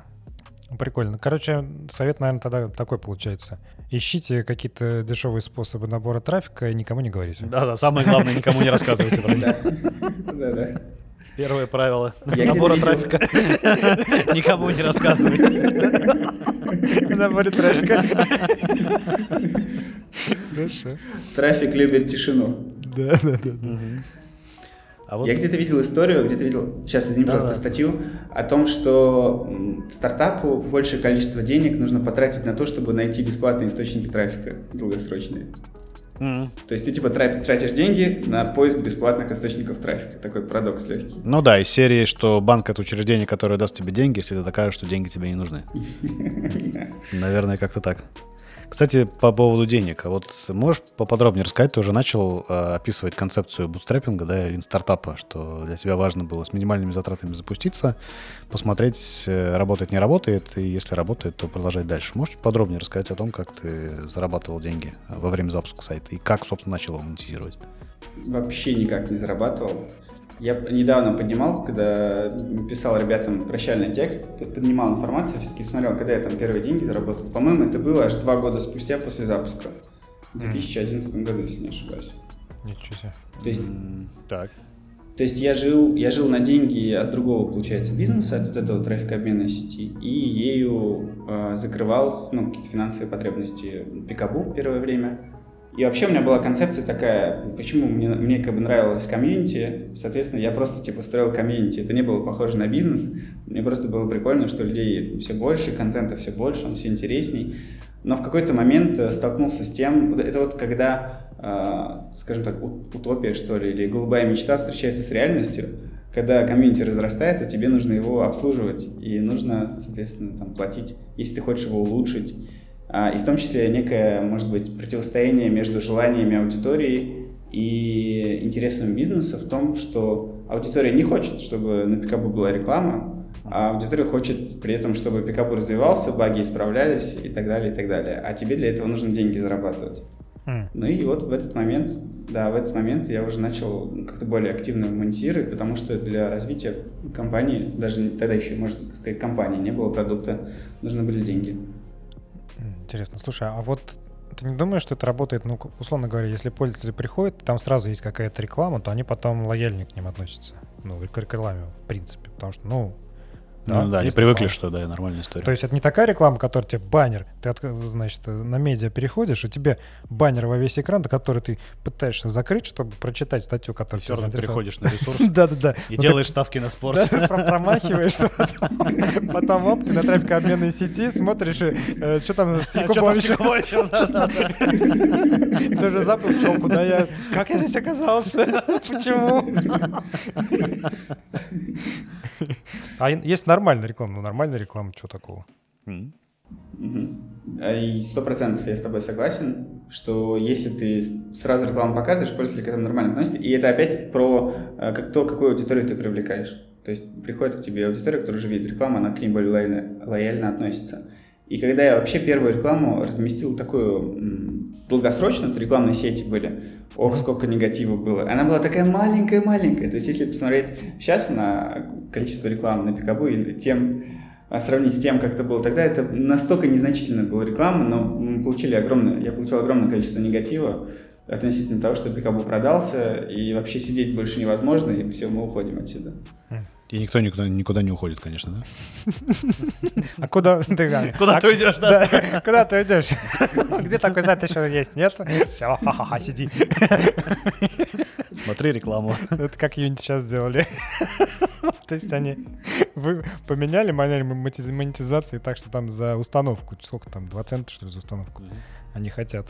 S1: Ну, Прикольно. Короче, совет, наверное, тогда такой получается. Ищите какие-то дешевые способы набора трафика и никому не говорите.
S2: Да-да, самое главное, никому не рассказывайте про них. (laughs)
S3: Да, да, да.
S2: Первое правило набора трафика. (laughs) Никому не рассказывай.
S1: Наборе трафика. Хорошо.
S3: Трафик любит тишину.
S1: Да, да, да.
S2: А вот
S3: Я где-то видел историю, где-то видел, сейчас извини, пожалуйста,
S2: да.
S3: статью о том, что стартапу большее количество денег нужно потратить на то, чтобы найти бесплатные источники трафика долгосрочные.
S2: Мгм.
S3: То есть ты типа тра- тратишь деньги на поиск бесплатных источников трафика. Такой парадокс легкий.
S2: Ну да, из серии, что банк это учреждение, которое даст тебе деньги, если ты докажешь, что деньги тебе не нужны. (laughs) Наверное, как-то так. Кстати, по поводу денег. Вот можешь поподробнее рассказать? Ты уже начал э, описывать концепцию бутстраппинга, да, или стартапа, что для тебя важно было с минимальными затратами запуститься, посмотреть, э, работает, не работает, и если работает, то продолжать дальше. Можешь подробнее рассказать о том, как ты зарабатывал деньги э, во время запуска сайта и как, собственно, начал его монетизировать?
S3: Вообще никак не зарабатывал. Я недавно поднимал, когда писал ребятам прощальный текст, поднимал информацию, все-таки смотрел, когда я там первые деньги заработал. По-моему, это было аж два года спустя после запуска. В 2011 году, если не ошибаюсь.
S1: Ничего себе.
S3: То есть
S2: Так.
S3: То есть я жил, я жил на деньги от другого, получается, бизнеса, от вот этого трафикообменной сети, и ею э, закрывал ну, какие-то финансовые потребности Пикабу первое время. И вообще у меня была концепция такая, почему мне, мне как бы нравилось комьюнити, соответственно, я просто типа строил комьюнити. Это не было похоже на бизнес, мне просто было прикольно, что людей все больше, контента все больше, он все интересней. Но в какой-то момент э, столкнулся с тем, это вот когда, э, скажем так, утопия, что ли, или голубая мечта встречается с реальностью, когда комьюнити разрастается, тебе нужно его обслуживать, и нужно, соответственно, там, платить, если ты хочешь его улучшить. А, И в том числе некое, может быть, противостояние между желаниями аудитории и интересами бизнеса в том, что аудитория не хочет, чтобы на Пикабу была реклама, а аудитория хочет при этом, чтобы Пикабу развивался, баги исправлялись и так далее, и так далее. А тебе для этого нужно деньги зарабатывать.
S1: М.
S3: Ну и вот в этот момент, да, в этот момент я уже начал как-то более активно монетизировать, потому что для развития компании, даже тогда еще, можно сказать, компании не было продукта, нужны были деньги.
S1: Интересно. Слушай, а вот ты не думаешь, что это работает, ну, условно говоря, если пользователи приходят, там сразу есть какая-то реклама, то они потом лояльнее к ним относятся. Ну, к рекламе, в принципе. Потому что, ну,
S2: ну да, они
S1: есть
S2: привыкли,
S1: реклама.
S2: что да, нормальная история.
S1: То есть это не такая реклама, которая тебе баннер, ты, значит, на медиа переходишь, и тебе баннер во весь экран, который ты пытаешься закрыть, чтобы прочитать статью, которая
S2: Все
S1: тебя
S2: переходишь на ресурс (laughs)
S1: Да-да-да.
S2: и
S1: Ну,
S2: делаешь ставки на спорт. (laughs)
S1: да, про- промахиваешься, потом- оп, ты на трафикообменной сети смотришь, э, что там с (laughs)
S2: А чё там с
S1: Якубовичем, и ты уже забыл, чё, куда я, как я здесь оказался, почему? А есть нормальная реклама, ну нормальная реклама, что такого?
S3: А И сто процентов я с тобой согласен, что если ты сразу рекламу показываешь, пользователи к этому нормально относятся. И это опять про э, как то, какую аудиторию ты привлекаешь. То есть приходит к тебе аудитория, которая уже видит рекламу, она к ней более лояльно, лояльно относится. И когда я вообще первую рекламу разместил такую долгосрочную, то рекламные сети были, ох, сколько негатива было. Она была такая маленькая-маленькая. То есть если посмотреть сейчас на количество рекламы на Пикабу и тем, а сравнить с тем, как это было тогда, это настолько незначительная была реклама, но мы получили огромное, я получил огромное количество негатива относительно того, что Пикабу продался, и вообще сидеть больше невозможно, и все, мы уходим отсюда.
S2: И никто никуда, никуда не уходит, конечно, да?
S1: А куда ты?
S2: Куда
S1: а-
S2: ты уйдешь, да? (laughs)
S1: Да, куда ты идешь? (laughs) Где такой сайт еще есть? Нет? Все, ха-ха-ха, сиди.
S2: Смотри рекламу. (laughs)
S1: Это как Unity сейчас сделали. (laughs) То есть они вы поменяли модель монетиз- монетизации так, что там за установку, сколько там, 2 цента, что ли, за установку они хотят.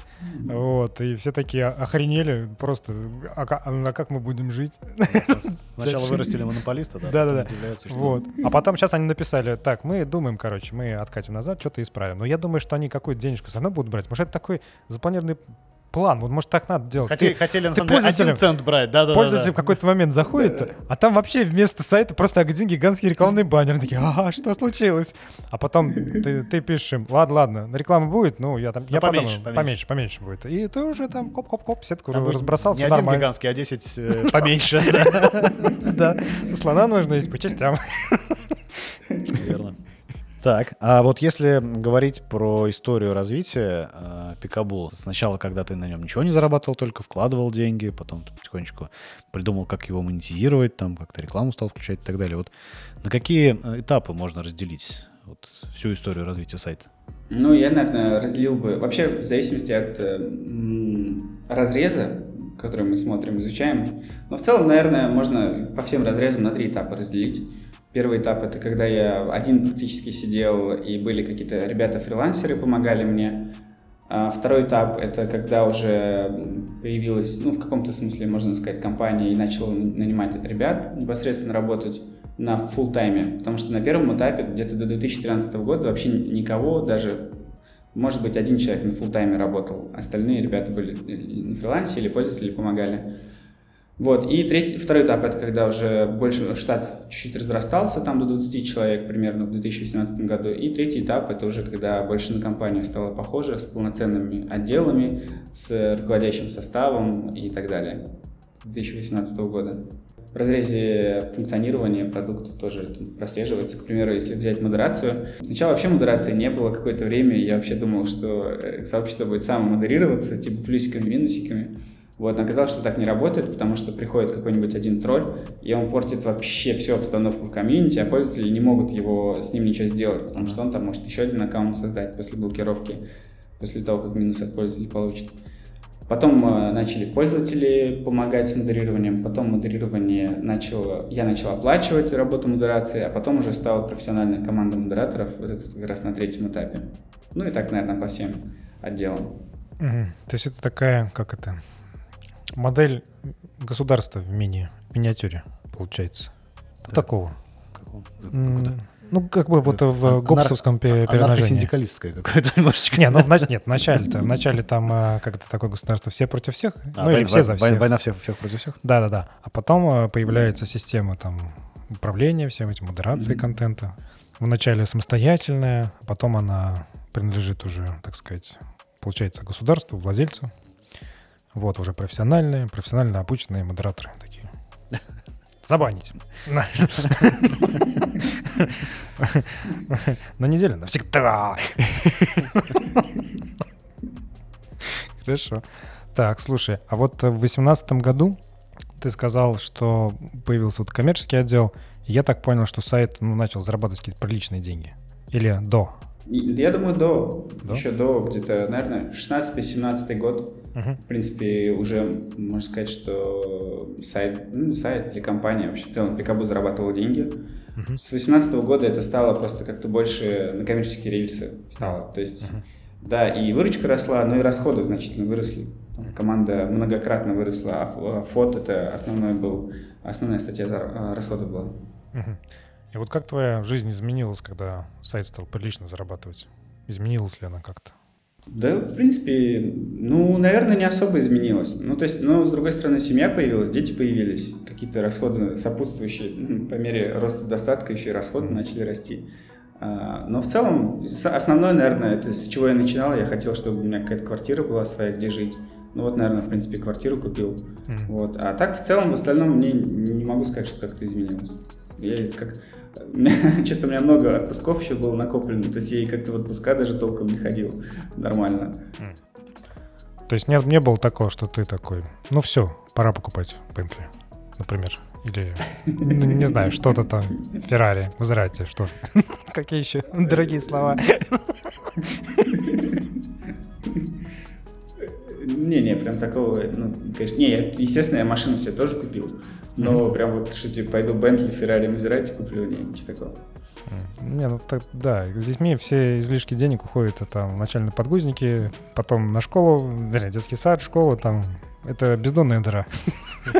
S1: Вот, и все такие охренели просто, а, а как мы будем жить?
S2: Сначала вырастили монополиста, да?
S1: Да-да-да. Вот. А потом сейчас они написали, так, мы думаем, короче, мы откатим назад, что-то исправим. Но я думаю, что они какую-то денежку все равно будут брать. Может, это такой запланированный план. Вот может так надо делать.
S2: Хотели,
S1: Ты-
S2: хотели на самом деле один цент брать, да, да,
S1: Пользователь в какой-то момент заходит, а там вообще вместо сайта просто один гигантский рекламный баннер. Такие, ага, что случилось? А потом ты, ты пишешь им, ладно, ладно, реклама будет, ну я там, я
S2: поменьше,
S1: подумаю,
S2: поменьше.
S1: поменьше, поменьше будет. И ты уже там коп-коп-коп, сетку
S2: Там
S1: разбросал,
S2: не один
S1: нормально.
S2: гигантский, а 10 э, (laughs) поменьше.
S1: Да, слона нужно есть по частям.
S2: Верно. Так, а вот если говорить про историю развития э, Пикабу, сначала, когда ты на нем ничего не зарабатывал, только вкладывал деньги, потом ты потихонечку придумал, как его монетизировать, там как-то рекламу стал включать и так далее. Вот на какие э, этапы можно разделить вот, всю историю развития сайта?
S3: Ну, я, наверное, разделил бы... Вообще, в зависимости от э, м, разреза, который мы смотрим, изучаем, но в целом, наверное, можно по всем разрезам на три этапа разделить. Первый этап — это когда я один практически сидел, и были какие-то ребята-фрилансеры, помогали мне. А второй этап — это когда уже появилась, ну, в каком-то смысле, можно сказать, компания и начала нанимать ребят непосредственно работать на full тайме потому что на первом этапе, где-то до 2013 года, вообще никого, даже, может быть, один человек на full тайме работал, остальные ребята были на фрилансе или пользователи помогали. Вот, и третий, второй этап, это когда уже больше штат чуть-чуть разрастался, там до 20 человек примерно в 2018 году. И третий этап, это уже когда больше на компанию стало похоже, с полноценными отделами, с руководящим составом и так далее. С 2018 года. В разрезе функционирования продукта тоже это прослеживается. К примеру, если взять модерацию, сначала вообще модерации не было какое-то время, я вообще думал, что э, сообщество будет само модерироваться, типа плюсиками, минусиками. Вот, оказалось, что так не работает, потому что приходит какой-нибудь один тролль, и он портит вообще всю обстановку в комьюнити, а пользователи не могут его, с ним ничего сделать, потому что он там может еще один аккаунт создать после блокировки, после того, как минус от пользователей получит. Потом э, начали пользователи помогать с модерированием, потом модерирование начало, я начал оплачивать работу модерации, а потом уже стала профессиональная команда модераторов, вот это как раз на третьем этапе. Ну и так, наверное, по всем отделам.
S1: Мгм. То есть это такая, как это, модель государства в мини, миниатюре, получается.
S2: Да.
S1: такого.
S2: Какого? Куда?
S1: Ну, как бы вот в пе- переножении.
S2: Анархосиндикалистское какое-то (laughs) немножечко.
S1: Не, ну в, нач- нет, в начале-то, в начале там а, как это такое государство все против всех,
S2: А,
S1: ну или
S2: вой-
S1: все за всех.
S2: Война всех, всех против всех?
S1: Да-да-да. А потом а, появляется система там управления всем этим, модерации
S3: Мгм.
S1: контента. Вначале самостоятельная, а потом она принадлежит уже, так сказать, получается государству, владельцу. Вот уже профессиональные, профессионально обученные модераторы такие. Забанить. На. Неделю навсегда. Хорошо. Так, слушай, а вот в восемнадцатом году ты сказал, что появился вот коммерческий отдел. Я так понял, что сайт ну, начал зарабатывать какие-то приличные деньги. Или до?
S3: Я думаю, до,
S1: До?
S3: еще до где-то, наверное, 16-17 год.
S1: Мгм.
S3: В принципе, уже можно сказать, что сайт, ну, сайт или компания вообще в целом Пикабу зарабатывала деньги.
S1: Мгм.
S3: С 18 года это стало просто как-то больше на коммерческие рельсы стало. То есть,
S1: Мгм.
S3: да, и выручка росла, но и расходы значительно выросли. Команда многократно выросла, а а фот это основной был, основная статья а, расходов была.
S1: Мгм. И вот как твоя жизнь изменилась, когда сайт стал прилично зарабатывать? Изменилась ли она как-то?
S3: Да, в принципе, ну, наверное, не особо изменилось. Ну, то есть, но, с другой стороны, семья появилась, дети появились, какие-то расходы сопутствующие, по мере роста достатка еще и расходы начали расти. А, Но в целом, основное, наверное, это с чего я начинал, я хотел, чтобы у меня какая-то квартира была своя, где жить. Ну вот, наверное, в принципе, квартиру купил.
S1: Мгм.
S3: Вот. А так, в целом, в остальном, мне не могу сказать, что как-то изменилось. Я как... (laughs) Что-то у меня много отпусков еще было накоплено, то есть я как-то в отпуска даже толком не ходил нормально.
S1: То есть не, не было такого, что ты такой, ну все, пора покупать Бентли, например. Или, не знаю, что-то там, Феррари, Мазерати, что. (laughs) Какие еще дорогие слова.
S3: Не-не, прям такого, ну, конечно, не, я, естественно, я машину себе тоже купил, но прям вот, что типа пойду Бентли, Феррари, Мазерати куплю, не, ничего такого.
S1: Не, ну так, да, с детьми все излишки денег уходят это вначале на подгузники, потом на школу, вернее, детский сад, школу, там, это бездонная дыра. (laughs)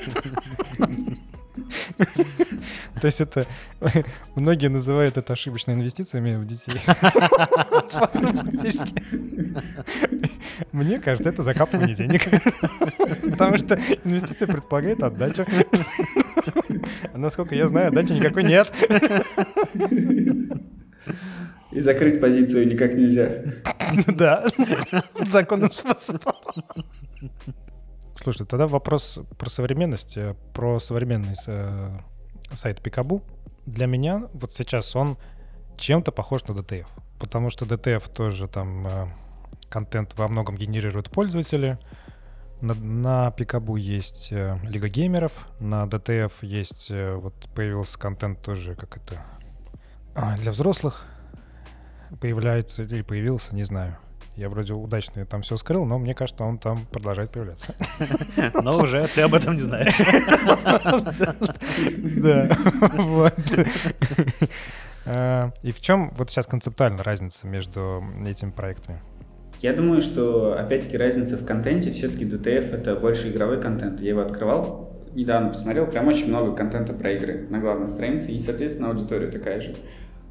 S1: То есть это многие называют это ошибочными инвестициями в детей. (laughs) Мне кажется, это закапывание денег. (laughs) Потому что инвестиция предполагает отдачу. А насколько я знаю, отдачи никакой нет.
S3: И закрыть позицию никак нельзя.
S1: Да, законным способом. Слушай, тогда вопрос про современность, э, про современный э, сайт Пикабу. Для меня вот сейчас он чем-то похож на DTF, потому что DTF тоже там э, контент во многом генерируют пользователи. На, на Пикабу есть э, Лига геймеров, на DTF есть э, вот появился контент тоже как это а, для взрослых появляется или появился, не знаю. Я вроде удачно там все скрыл, но мне кажется, он там продолжает появляться. (laughs)
S2: Но уже ты об этом не знаешь. (laughs)
S1: Да. А, (laughs) и в чем вот сейчас концептуально разница между этими проектами?
S3: Я думаю, что, опять-таки, разница в контенте. Все-таки DTF — это больше игровой контент. Я его открывал, недавно посмотрел, прям очень много контента про игры на главной странице, и, соответственно, аудитория такая же.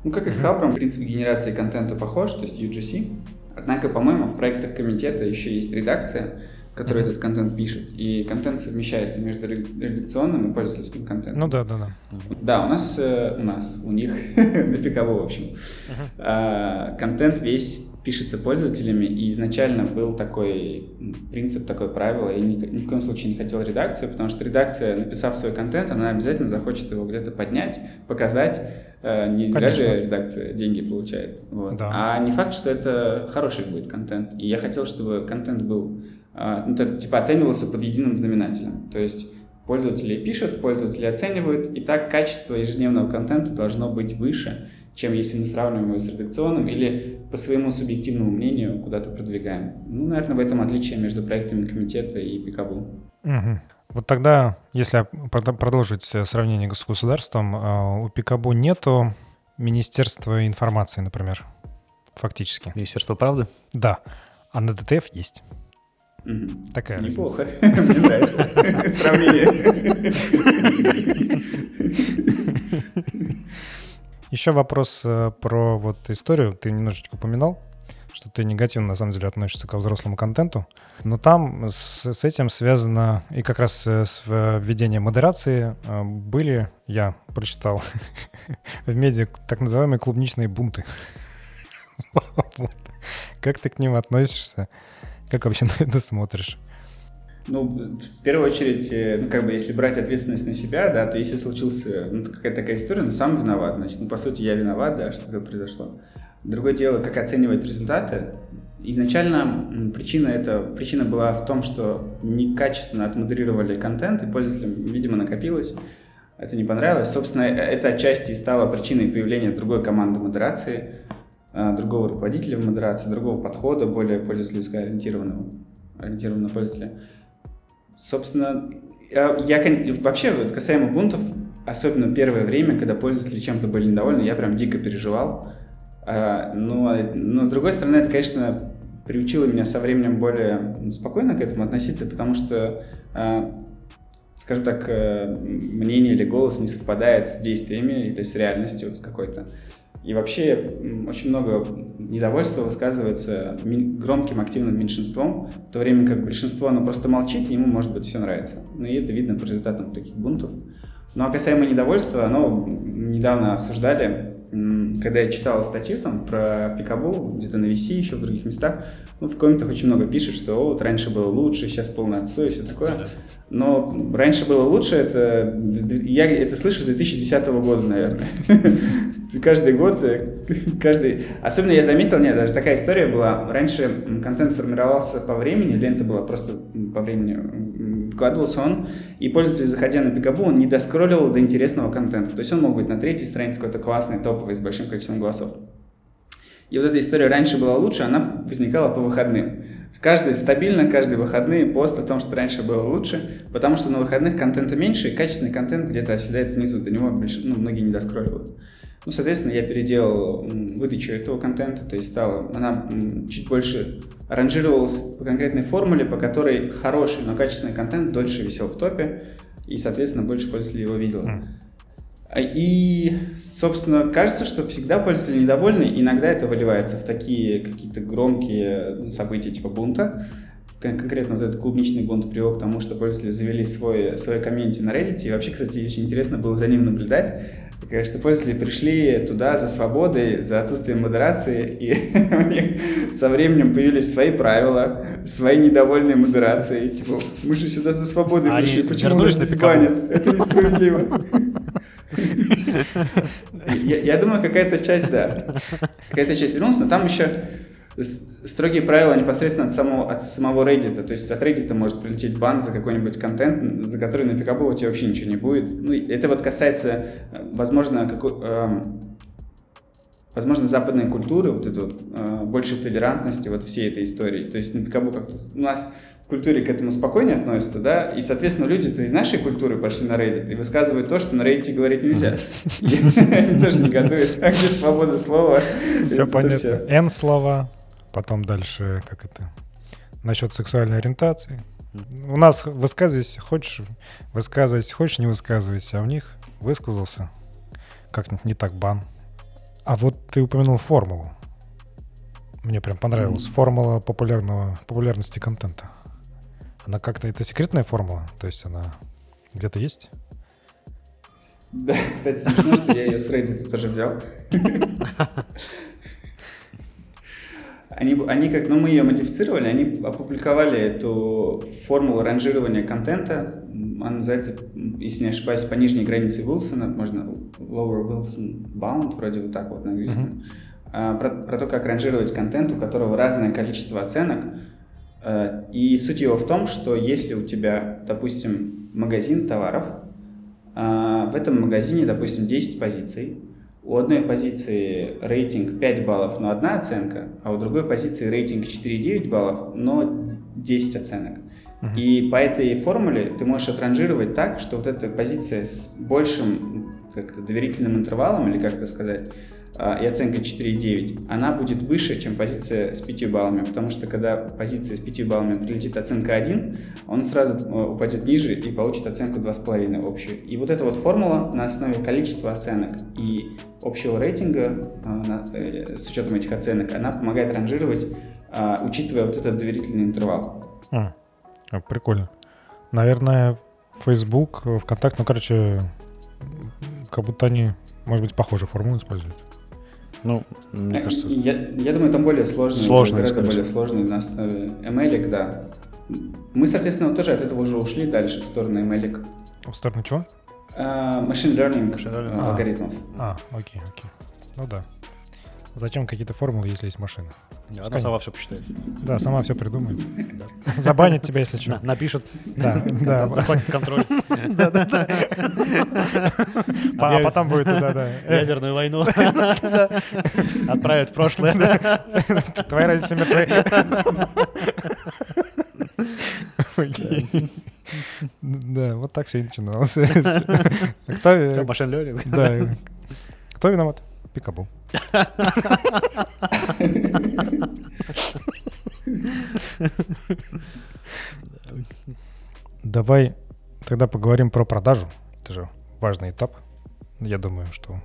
S3: Ну, как и с Хабром, принцип генерации контента похож, то есть UGC. Однако, по-моему, в проектах комитета еще есть редакция, которая этот контент пишет, и контент совмещается между редакционным и пользовательским контентом.
S1: Ну да, да, да.
S3: Да, у нас, э, у нас, у них, (laughs) на Пикабу, в общем, а, контент весь пишется пользователями, и изначально был такой принцип, такое правило, я ни, ни в коем случае не хотел редакцию, потому что редакция, написав свой контент, она обязательно захочет его где-то поднять, показать, э, не зря же редакция деньги получает. Вот. Да. А не факт, что это хороший будет контент. И я хотел, чтобы контент был, э, ну, то, типа, оценивался под единым знаменателем. То есть пользователи пишут, пользователи оценивают, и так качество ежедневного контента должно быть выше, чем если мы сравниваем его с редакционным или по своему субъективному мнению куда-то продвигаем. Ну, наверное, в этом отличие между проектами комитета и Пикабу.
S1: Угу. Вот тогда, если продолжить сравнение с государством, э, у Пикабу нету Министерства информации, например, фактически.
S2: Министерство правды?
S1: Да. А на ДТФ есть.
S3: Угу.
S1: Такая
S3: Неплохо. (laughs) Мне нравится сравнение. (laughs)
S1: Еще вопрос э, про вот историю. Ты немножечко упоминал, что ты негативно на самом деле относишься к взрослому контенту. Но там с, с этим связано и как раз э, с введением модерации э, были, я прочитал (laughs) в медиа так называемые клубничные бунты. (laughs) Как ты к ним относишься? Как вообще на это смотришь?
S3: Ну, в первую очередь, э, ну, как бы, если брать ответственность на себя, да, то если случился, ну, какая-то такая история, ну, сам виноват, значит, ну, по сути, я виноват, да, что такое произошло. Другое дело, как оценивать результаты. Изначально причина, это, причина была в том, что некачественно отмодерировали контент, и пользователям, видимо, накопилось. Это не понравилось. Собственно, э, это отчасти стало причиной появления другой команды модерации, э, другого руководителя в модерации, другого подхода, более пользовательско ориентированного, ориентированного пользователя. Собственно, я, я вообще вот касаемо бунтов, особенно первое время, когда пользователи чем-то были недовольны, я прям дико переживал. А, но, но с другой стороны, это, конечно, приучило меня со временем более спокойно к этому относиться, потому что, а, скажем так, э, мнение или голос не совпадает с действиями или с реальностью с какой-то. И вообще очень много недовольства высказывается громким активным меньшинством, в то время как большинство, оно просто молчит, ему, может быть, все нравится. Ну и это видно по результатам таких бунтов. Ну а касаемо недовольства, оно недавно обсуждали, когда я читал статью там про Пикабу, где-то на VC, еще в других местах, ну, в комментах очень много пишет, что вот раньше было лучше, сейчас полный отстой и все такое. Но раньше было лучше, это я это слышу с 2010 года, наверное. (laughs) Каждый год, э, (laughs) каждый... Особенно я заметил, нет, даже такая история была. Раньше контент формировался по времени, лента была просто по времени, вкладывался он, и пользователь, заходя на Пикабу, он не доскроллил до интересного контента. То есть он мог быть на третьей странице какой-то классный, топовый, с большим количеством голосов. И вот эта история раньше была лучше, она возникала по выходным. Каждый стабильно, каждые выходные пост о том, что раньше было лучше, потому что на выходных контента меньше, и качественный контент где-то оседает внизу, до него больше, ну, многие не доскролливают. Ну, соответственно, я переделал выдачу этого контента, то есть стала, она чуть больше ранжировалась по конкретной формуле, по которой хороший, но качественный контент дольше висел в топе, и, соответственно, больше пользователей его видело. И, собственно, кажется, что всегда пользователи недовольны, иногда это выливается в такие какие-то громкие события типа бунта. Конкретно вот этот клубничный бунт привел к тому, что пользователи завели свой, свой комьюнити на Reddit. И вообще, кстати, очень интересно было за ним наблюдать. Конечно, пользователи пришли туда за свободой, за отсутствием модерации, и (laughs) у них со временем появились свои правила, свои недовольные модерации. Типа, мы же сюда за свободой
S2: Они
S3: пришли, почему нас
S2: на
S3: здесь банят? Это несправедливо. (laughs) Я, думаю, какая-то часть, да. Какая-то часть вернулась, но там еще строгие правила непосредственно от самого, от самого Reddit. То есть от Reddit может прилететь бан за какой-нибудь контент, за который на пикабу у тебя вообще ничего не будет. Ну, это вот касается, э, возможно, какой, эм, возможно, западной культуры, вот этой вот, э, большей толерантности вот всей этой истории. То есть на пикабу как-то у нас в культуре к этому спокойнее относятся, да, и, соответственно, люди-то из нашей культуры пошли на Reddit и высказывают то, что на Reddit говорить нельзя. (laughs) Они тоже негодуют. А где свобода слова?
S1: Все понятно.
S3: всё.
S1: Потом дальше, как это, насчет сексуальной ориентации. У нас высказывайся, хочешь, высказывайся, хочешь, не высказывайся, а у них высказался. Как не так бан. А вот ты упомянул формулу. Мне прям понравилась. Формула популярного, популярности контента. Она как-то... Это секретная формула? То есть она где-то есть?
S3: Да, кстати, смешно, что я ее с Reddit тоже взял. (laughs) Они, они как, ну мы ее модифицировали, они опубликовали эту формулу ранжирования контента. Она называется, если не ошибаюсь, по нижней границе Уилсона, можно lower Wilson bound, вроде вот так вот на английском. А, Про, про то, как ранжировать контент, у которого разное количество оценок. Э, И суть его в том, что если у тебя, допустим, магазин товаров, а, в этом магазине, допустим, 10 позиций. У одной позиции рейтинг 5 баллов, но одна оценка, а у другой позиции рейтинг 4,9 баллов, но 10 оценок. И по этой формуле ты можешь отранжировать так, что вот эта позиция с большим как-то доверительным интервалом, или как это сказать, и оценка 4,9, она будет выше, чем позиция с 5 баллами, потому что когда позиция с 5 баллами прилетит оценка 1, он сразу э, упадет ниже и получит оценку 2,5 общую. И вот эта вот формула на основе количества оценок и общего рейтинга э, э, с учетом этих оценок, она помогает ранжировать, а, учитывая вот этот доверительный интервал.
S1: М, а, Прикольно. Наверное, Facebook, ВКонтакте, ну, короче, как будто они, может быть, похожую формулу используют.
S2: Ну, мне кажется,
S3: Я, я думаю, там более сложный,
S2: Сложный,
S3: гораздо
S2: скорее
S3: более сложный на основе ML, да. Мы, соответственно, тоже от этого уже ушли дальше в сторону ML.
S1: В сторону чего?
S3: Machine learning,
S2: Machine learning.
S3: э,
S1: А.
S3: алгоритмов.
S1: А, окей, окей. Ну да. Зачем какие-то формулы, если есть машина?
S2: она сама все посчитает.
S1: Да, сама все придумает. (laughs)
S2: Да.
S1: Забанит тебя, если что.
S2: Напишет,
S1: Да, (laughs) да.
S2: захватит контроль. (laughs)
S1: А
S2: Объявит
S1: потом будет, да, да.
S2: Ядерную войну. Отправит в прошлое.
S1: Твои родители мертвы. Да, вот так все и начиналось. Кто, э,
S2: Все, машин
S1: да. Кто виноват? Пикабу. Давай тогда поговорим про продажу. Это же важный этап, я думаю, что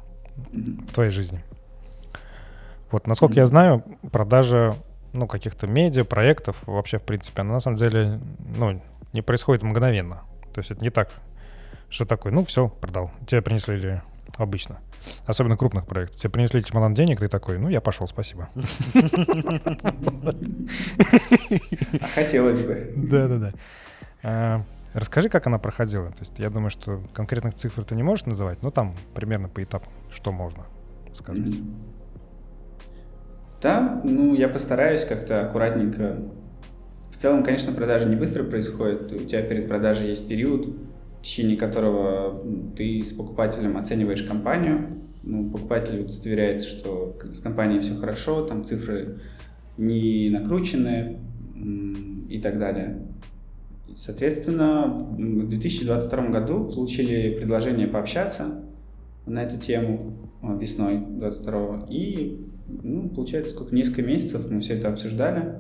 S1: в твоей жизни. Вот, насколько я знаю, продажа ну, каких-то медиа, проектов, вообще, в принципе, она на самом деле, ну, не происходит мгновенно. То есть это не так, что такое, ну, все, продал. Тебе принесли обычно. Особенно крупных проектов. Тебе принесли чемодан денег, ты такой, ну, я пошел, спасибо.
S3: А хотелось бы.
S1: Да-да-да. А, Расскажи, как она проходила. То есть я думаю, что конкретных цифр ты не можешь называть, но там примерно по этапам, что можно сказать.
S3: Да, ну я постараюсь как-то аккуратненько. В целом, конечно, продажа не быстро происходит. У тебя перед продажей есть период, в течение которого ты с покупателем оцениваешь компанию. Ну, покупатель удостоверяется, что с компанией все хорошо, там цифры не накручены и так далее. Соответственно, в в 2022 году получили предложение пообщаться на эту тему э, весной 22 и ну, получается сколько несколько месяцев мы все это обсуждали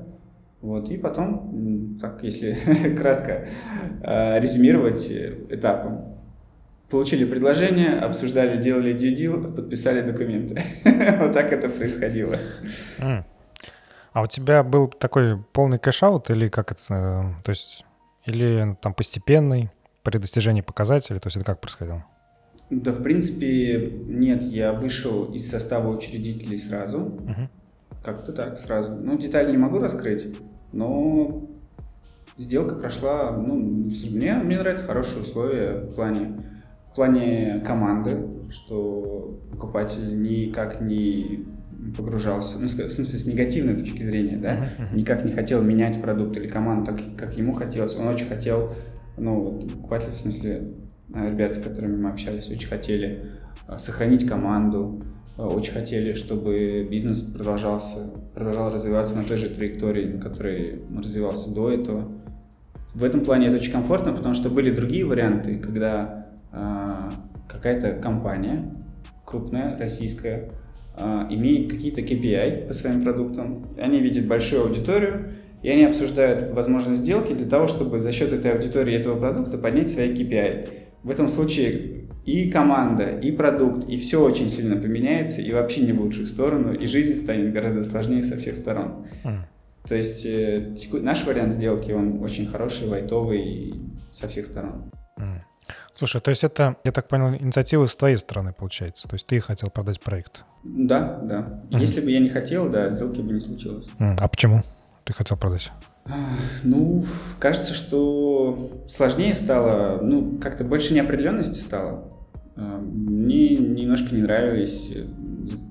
S3: вот и потом так если (laughs) кратко э, резюмировать э, этапы получили предложение, обсуждали, делали deal, подписали документы. (laughs) вот так это происходило.
S1: А у тебя был такой полный cash-out или как это, э, то есть, или там постепенный при достижении показателей, то есть это как происходило?
S3: Да, в принципе, нет, я вышел из состава учредителей сразу. Угу. Как-то так, сразу. Ну, детали не могу раскрыть, но сделка прошла, ну, мне, мне нравятся хорошие условия в плане в плане команды, что покупатель никак не погружался, ну, в смысле, с негативной точки зрения, да, никак не хотел менять продукт или команду так, как ему хотелось. Он очень хотел, ну, вот, покупатель, в смысле, э, ребят, с которыми мы общались, очень хотели э, сохранить команду, очень хотели, чтобы бизнес продолжался, продолжал развиваться на той же траектории, на которой развивался до этого. В этом плане это очень комфортно, потому что были другие варианты, когда а, какая-то компания крупная, российская, а, имеет какие-то KPI по своим продуктам, они видят большую аудиторию, и они обсуждают возможность сделки для того, чтобы за счет этой аудитории этого продукта поднять свои KPI. В этом случае и команда, и продукт, и все очень сильно поменяется, и вообще не в лучшую сторону, и жизнь станет гораздо сложнее со всех сторон. Mm. То есть э, наш вариант сделки, он очень хороший, лайтовый со всех сторон.
S1: Mm. Слушай, то есть это, я так понял, инициатива с твоей стороны получается? То есть ты хотел продать проект?
S3: Да, да. Mm-hmm. Если бы я не хотел, да, сделки бы не случилось.
S1: Mm, а почему ты хотел продать?
S3: Ну, кажется, что сложнее стало, ну, как-то больше неопределенности стало. А, мне немножко не нравились э,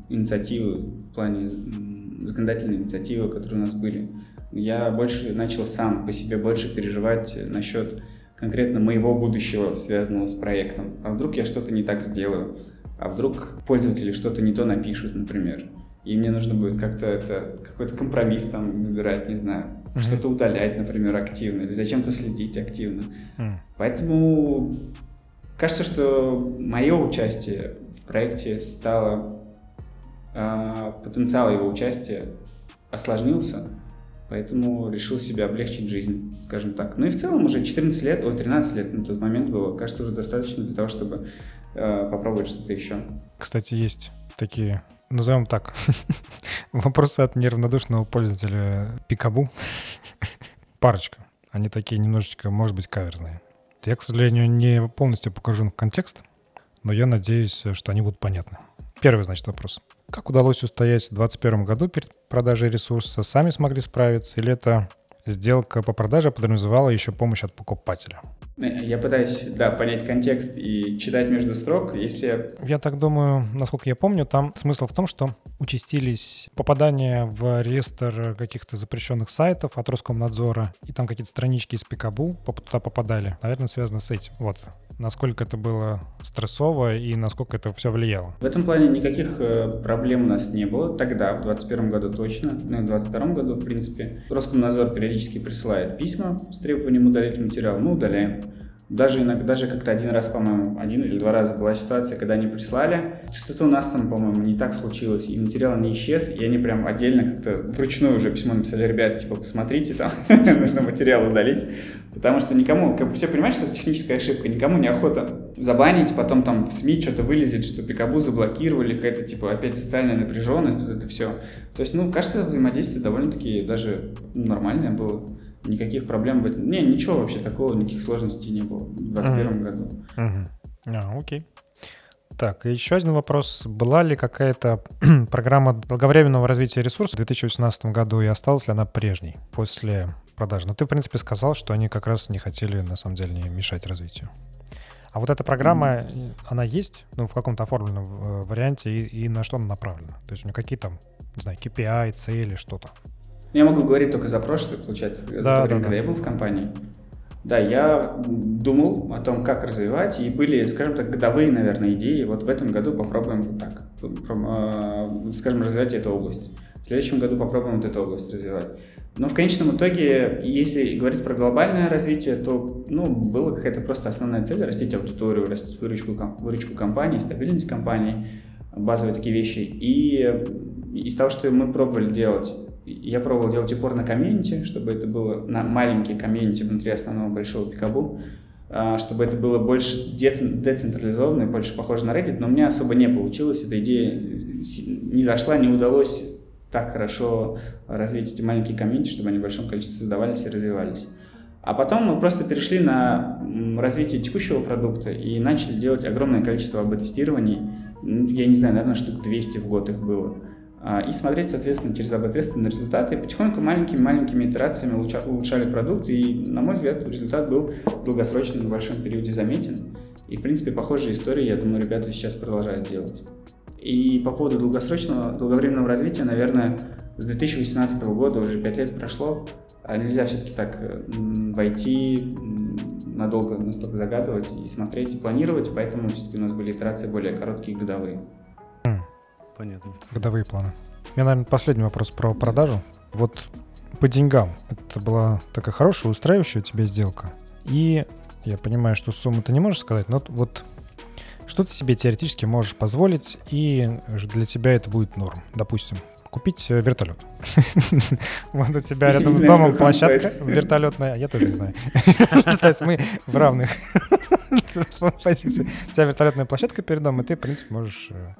S3: инициативы в плане законодательной инициативы, которые у нас были. Я больше начал сам по себе больше переживать насчет конкретно моего будущего, связанного с проектом. А вдруг я что-то не так сделаю? А вдруг пользователи что-то не то напишут, например? И мне нужно будет как-то это, какой-то компромисс там выбирать, не знаю, mm-hmm. что-то удалять, например, активно, или зачем-то следить активно. Mm. Поэтому кажется, что мое участие в проекте стало, э, потенциал его участия осложнился, Поэтому решил себе облегчить жизнь, скажем так. Ну и в целом уже 14 лет, о, 13 лет на тот момент было. Кажется, уже достаточно для того, чтобы э, попробовать что-то еще.
S1: Кстати, есть такие, назовем так, (laughs) вопросы от неравнодушного пользователя Пикабу. Парочка. Они такие немножечко, может быть, каверзные. Я, к сожалению, не полностью покажу контекст, но я надеюсь, что они будут понятны. Первый, значит, вопрос. Как удалось устоять в 2021 году перед продажей ресурса? Сами смогли справиться или это сделка по продаже подразумевала еще помощь от покупателя?
S3: Я пытаюсь, да, понять контекст и читать между строк, если...
S1: Я так думаю, насколько я помню, там смысл в том, что участились попадания в реестр каких-то запрещенных сайтов от Роскомнадзора, и там какие-то странички из Пикабу туда попадали. Наверное, связано с этим. Вот. Насколько это было стрессово и насколько это все влияло.
S3: В этом плане никаких э, проблем у нас не было. Тогда, в 2021 году точно, ну и в 2022 году, в принципе. Роскомнадзор периодически присылает письма с требованием удалить материал. Мы удаляем. Даже иногда, даже как-то один раз, по-моему, один или два раза была ситуация, когда они прислали, что-то у нас там, по-моему, не так случилось, и материал не исчез, и они прям отдельно как-то вручную уже письмо написали, ребят, типа, посмотрите, там (laughs) нужно материал удалить, потому что никому, как бы все понимают, что это техническая ошибка, никому не охота забанить, потом там в СМИ что-то вылезет, что Пикабу заблокировали, какая-то, типа, опять социальная напряженность, вот это все. То есть, ну, кажется, взаимодействие довольно-таки даже нормальное было никаких проблем в этом. Не, ничего вообще такого, никаких сложностей не было в 2021 mm-hmm. году.
S1: Mm-hmm. А, окей. Так, и еще один вопрос. Была ли какая-то (clears throat) программа долговременного развития ресурсов в 2018 году и осталась ли она прежней после продажи? Ну, ты, в принципе, сказал, что они как раз не хотели, на самом деле, не мешать развитию. А вот эта программа, mm-hmm. она есть, ну, в каком-то оформленном э, варианте, и, и на что она направлена? То есть у нее какие там, не знаю, KPI, цели, что-то?
S3: Я могу говорить только за прошлое, получается, за да, то время, да, когда да. я был в компании. Да, я думал о том, как развивать, и были, скажем так, годовые, наверное, идеи. Вот в этом году попробуем вот так, а, скажем, развивать эту область. В следующем году попробуем вот эту область развивать. Но в конечном итоге, если говорить про глобальное развитие, то ну, была какая-то просто основная цель – растить аудиторию, растить выручку, выручку компании, стабильность компании, базовые такие вещи. И из того, что мы пробовали делать, я пробовал делать упор на комьюнити, чтобы это было на маленький комьюнити внутри основного большого пикабу. а, чтобы это было больше децентрализованно и больше похоже на Reddit, но у меня особо не получилось, эта идея не зашла, не удалось так хорошо развить эти маленькие комьюнити, чтобы они в большом количестве создавались и развивались. А потом мы просто перешли на развитие текущего продукта и начали делать огромное количество АБ-тестирований. Я не знаю, наверное, штук 200 в год их было. А, и смотреть, соответственно, через АБ-тесты на результаты. Потихоньку маленькими-маленькими итерациями улучшали продукт. И, на мой взгляд, результат был в долгосрочном, на большом периоде заметен. И, в принципе, похожие истории, я думаю, ребята сейчас продолжают делать. И по поводу долгосрочного, долговременного развития, наверное, с 2018 года уже 5 лет прошло, а нельзя все-таки так войти, надолго настолько загадывать и смотреть, и планировать, поэтому все-таки у нас были итерации более короткие, годовые.
S2: Понятно.
S1: Годовые планы. У меня, наверное, последний вопрос про продажу. Вот по деньгам. Это была такая хорошая, устраивающая тебе сделка. И я понимаю, что сумму ты не можешь сказать, но вот что ты себе теоретически можешь позволить, и для тебя это будет норм. Допустим, купить э, вертолет. (laughs) Вот у тебя рядом с домом площадка вертолетная, я тоже не знаю. (laughs) То есть мы в равных (laughs) позициях. У тебя вертолетная площадка перед домом, и ты, в принципе, можешь э,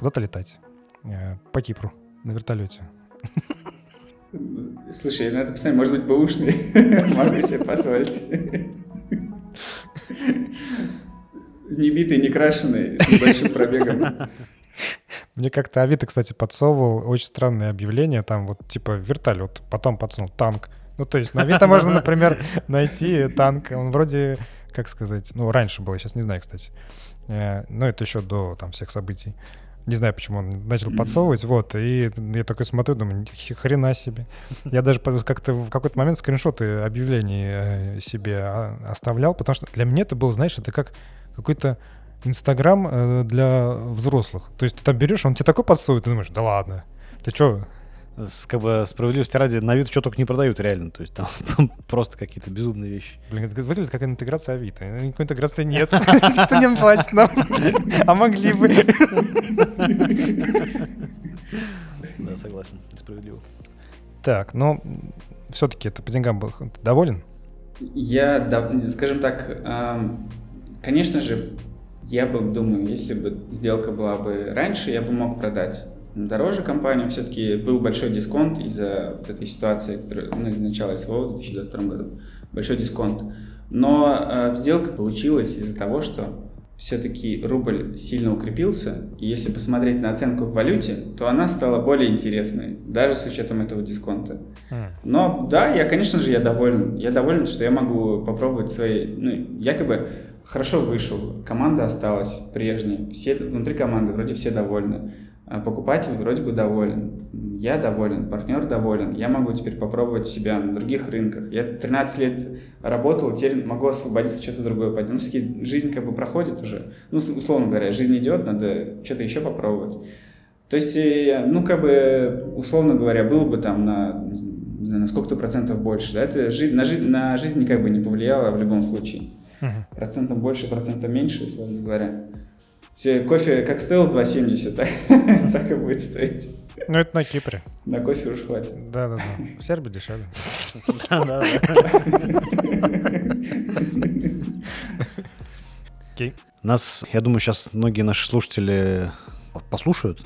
S1: куда-то летать. Э, по Кипру на вертолете.
S3: Слушай, надо посмотреть, может быть, бэушный. (laughs) Могу себе позволить. Не битый, не крашеный, с небольшим пробегом.
S1: Мне как-то Авито, кстати, подсовывал очень странное объявление, там вот типа вертолет, потом подсунул танк. Ну, то есть на Авито можно, например, найти танк, он вроде, как сказать, ну, раньше было, сейчас не знаю, кстати. Э, но это еще до там всех событий. Не знаю, почему он начал подсовывать, вот, и я такой смотрю, думаю, хрена себе. Я даже как-то в какой-то момент скриншоты объявлений э, себе а, оставлял, потому что для меня это было, знаешь, это как какой-то Инстаграм э, для взрослых. То есть ты там берешь, он тебе такой подсовывает, ты думаешь, да ладно, ты что,
S2: с, как бы справедливости ради, на вид что только не продают реально. То есть там (laughs) просто какие-то безумные вещи.
S1: Блин, это выглядит как интеграция Авито. Никакой интеграции нет. (laughs) Никто не платит нам. А могли бы.
S2: Да, согласен. Справедливо.
S1: Так, но все-таки это по деньгам был доволен?
S3: Я, скажем так, конечно же, я бы думаю, если бы сделка была бы раньше, я бы мог продать дороже компанию. Все-таки был большой дисконт из-за вот этой ситуации, которая ну, из начала СВО в 2022 году. Большой дисконт. Но э, сделка получилась из-за того, что все-таки рубль сильно укрепился, и если посмотреть на оценку в валюте, то она стала более интересной, даже с учетом этого дисконта. Но да, я, конечно же, я доволен. Я доволен, что я могу попробовать свои, ну, якобы хорошо вышел, команда осталась прежней, все внутри команды вроде все довольны. А покупатель вроде бы доволен, я доволен, партнер доволен, я могу теперь попробовать себя на других рынках. Я 13 лет работал, теперь могу освободиться, что-то другое пойти. Ну, все-таки жизнь как бы проходит уже. Ну, условно говоря, жизнь идет, надо что-то еще попробовать. То есть, э, ну, как бы, условно говоря, было бы там на, не знаю, на сколько-то процентов больше, да, это жи- на, жи- на жизнь никак бы не повлияло в любом случае. Uh-huh. Процентом больше, процентом меньше, условно говоря. Кофе как стоил 2,70, так, так и будет стоить.
S1: Ну, это на Кипре.
S3: На кофе уж хватит.
S1: Да-да-да. В Сербии дешевле.
S2: Окей. Нас, я думаю, сейчас многие наши слушатели послушают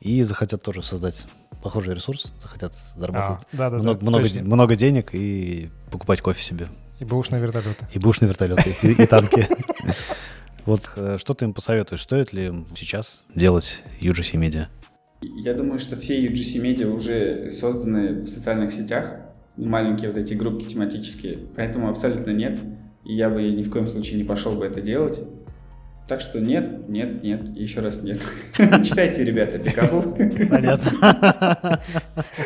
S2: и захотят тоже создать похожий ресурс, захотят заработать а, да, да, много, да, много, много денег и покупать кофе себе.
S1: И бэушные вертолеты.
S2: И бэушные вертолеты, и, и танки. (laughs) Вот э, что ты им посоветуешь? Стоит ли сейчас делать UGC Media?
S3: Я думаю, что все UGC Media уже созданы в социальных сетях, маленькие вот эти группки тематические, поэтому абсолютно нет. И я бы ни в коем случае не пошел бы это делать. Так что нет, нет, нет, еще раз нет. (laughs) Читайте, ребята, Пикабу.
S1: Понятно.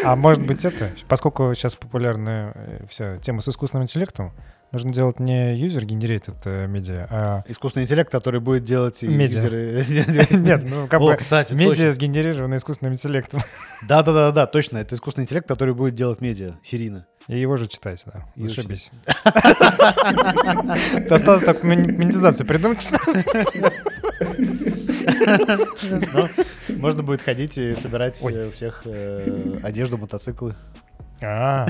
S1: А может быть это, поскольку сейчас популярна э, вся тема с искусственным интеллектом, Нужно делать не user-generated э, медиа, а...
S2: Искусственный интеллект, который будет делать
S1: медиа. (laughs) (laughs) Нет, ну как бы медиа сгенерировано искусственным интеллектом. (laughs)
S2: Да-да-да, да, точно. Это искусственный интеллект, который будет делать медиа серийно.
S1: И его же читать, да. Зашибись. Осталось так монетизацию придумать.
S2: Можно будет ходить и собирать у всех э, одежду, мотоциклы.
S1: А,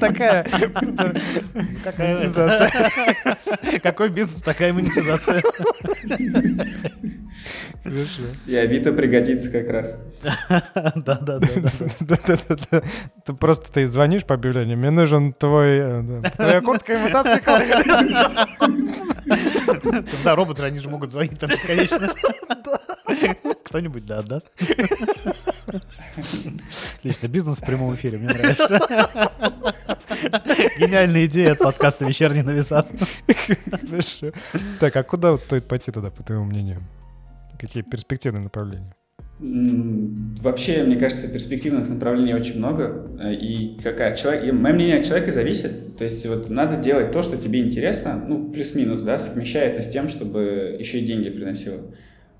S1: такая монетизация.
S2: Какой бизнес, такая монетизация.
S1: Хорошо.
S3: И Авито пригодится как раз.
S2: Да-да-да.
S1: Да-да-да. Ты просто ты звонишь по объявлению, мне нужен твой, э, да, твоя куртка и мотоцикл.
S2: Да, роботы, они же могут звонить там бесконечно. Кто-нибудь, да, отдаст. (laughs) Отлично, бизнес в прямом эфире, мне нравится. Гениальная идея от подкаста «Вечерний нависат».
S1: Хорошо. Так, а куда вот стоит пойти тогда, по твоему мнению? Какие перспективные направления?
S3: Вообще, мне кажется, перспективных направлений очень много. э, И какая человек, и мое мнение от человека зависит. То есть вот надо делать то, что тебе интересно, ну, плюс-минус, да, совмещая это с тем, чтобы еще и деньги приносило.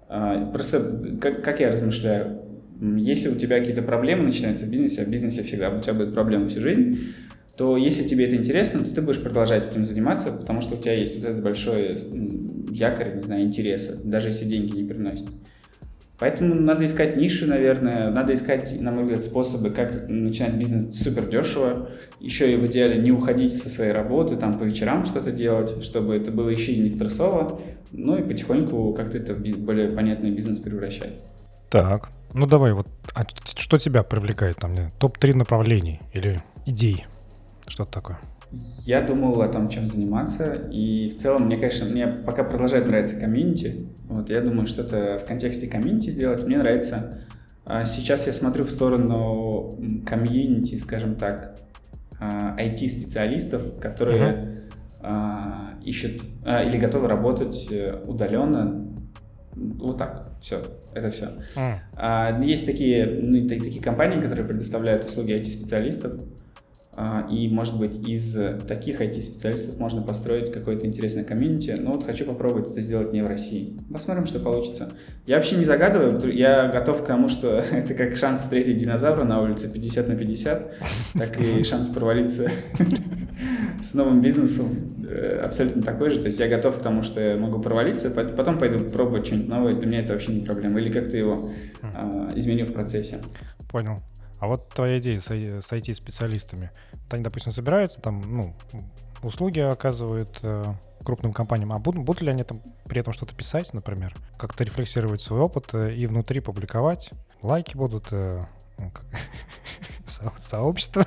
S3: А, Просто как, как я размышляю, если у тебя какие-то проблемы начинаются в бизнесе, а в бизнесе всегда у тебя будут проблемы всю жизнь, то если тебе это интересно, то ты будешь продолжать этим заниматься, потому что у тебя есть вот этот большой м, якорь, не знаю, интереса, даже если деньги не приносят. Поэтому надо искать ниши, наверное, надо искать, на мой взгляд, способы, как начинать бизнес супер дешево, еще и в идеале не уходить со своей работы, там по вечерам что-то делать, чтобы это было еще и не стрессово, ну и потихоньку как-то это в более понятный бизнес превращать.
S1: Так, ну давай вот, а что тебя привлекает там, не знаю, топ-3 направлений или идей? Что-то такое.
S3: Я думал о том, чем заниматься, и в целом мне, конечно, мне пока продолжает нравиться комьюнити. Вот я думаю, что-то в контексте комьюнити сделать. Мне нравится. а, Сейчас я смотрю в сторону комьюнити, скажем так, а, IT-специалистов, которые а, ищут а, или готовы работать э, удаленно. Вот так, все, это все.
S1: М,
S3: А, Есть такие, ну, та- такие компании, которые предоставляют услуги IT-специалистов, а, и, может быть, из таких IT-специалистов можно построить какое-то интересное комьюнити. Но вот хочу попробовать это сделать не в России. Посмотрим, что получится. Я вообще не загадываю, я готов к тому, что (laughs) это как шанс встретить динозавра на улице 50 на 50, так и (laughs) шанс провалиться (laughs) с новым бизнесом э, абсолютно такой же. То есть я готов к тому, что я могу провалиться, пот- потом пойду пробовать что-нибудь новое. Для меня это вообще не проблема. Или как-то его а, изменю в процессе.
S1: Понял. А вот твоя идея с, IT-специалистами. Вот они, допустим, собираются, там, ну, услуги оказывают э, крупным компаниям, а будут, будут ли они там при этом что-то писать, например, как-то рефлексировать свой опыт э, и внутри публиковать? Лайки будут, э, ну, как- (laughs) со- сообщество.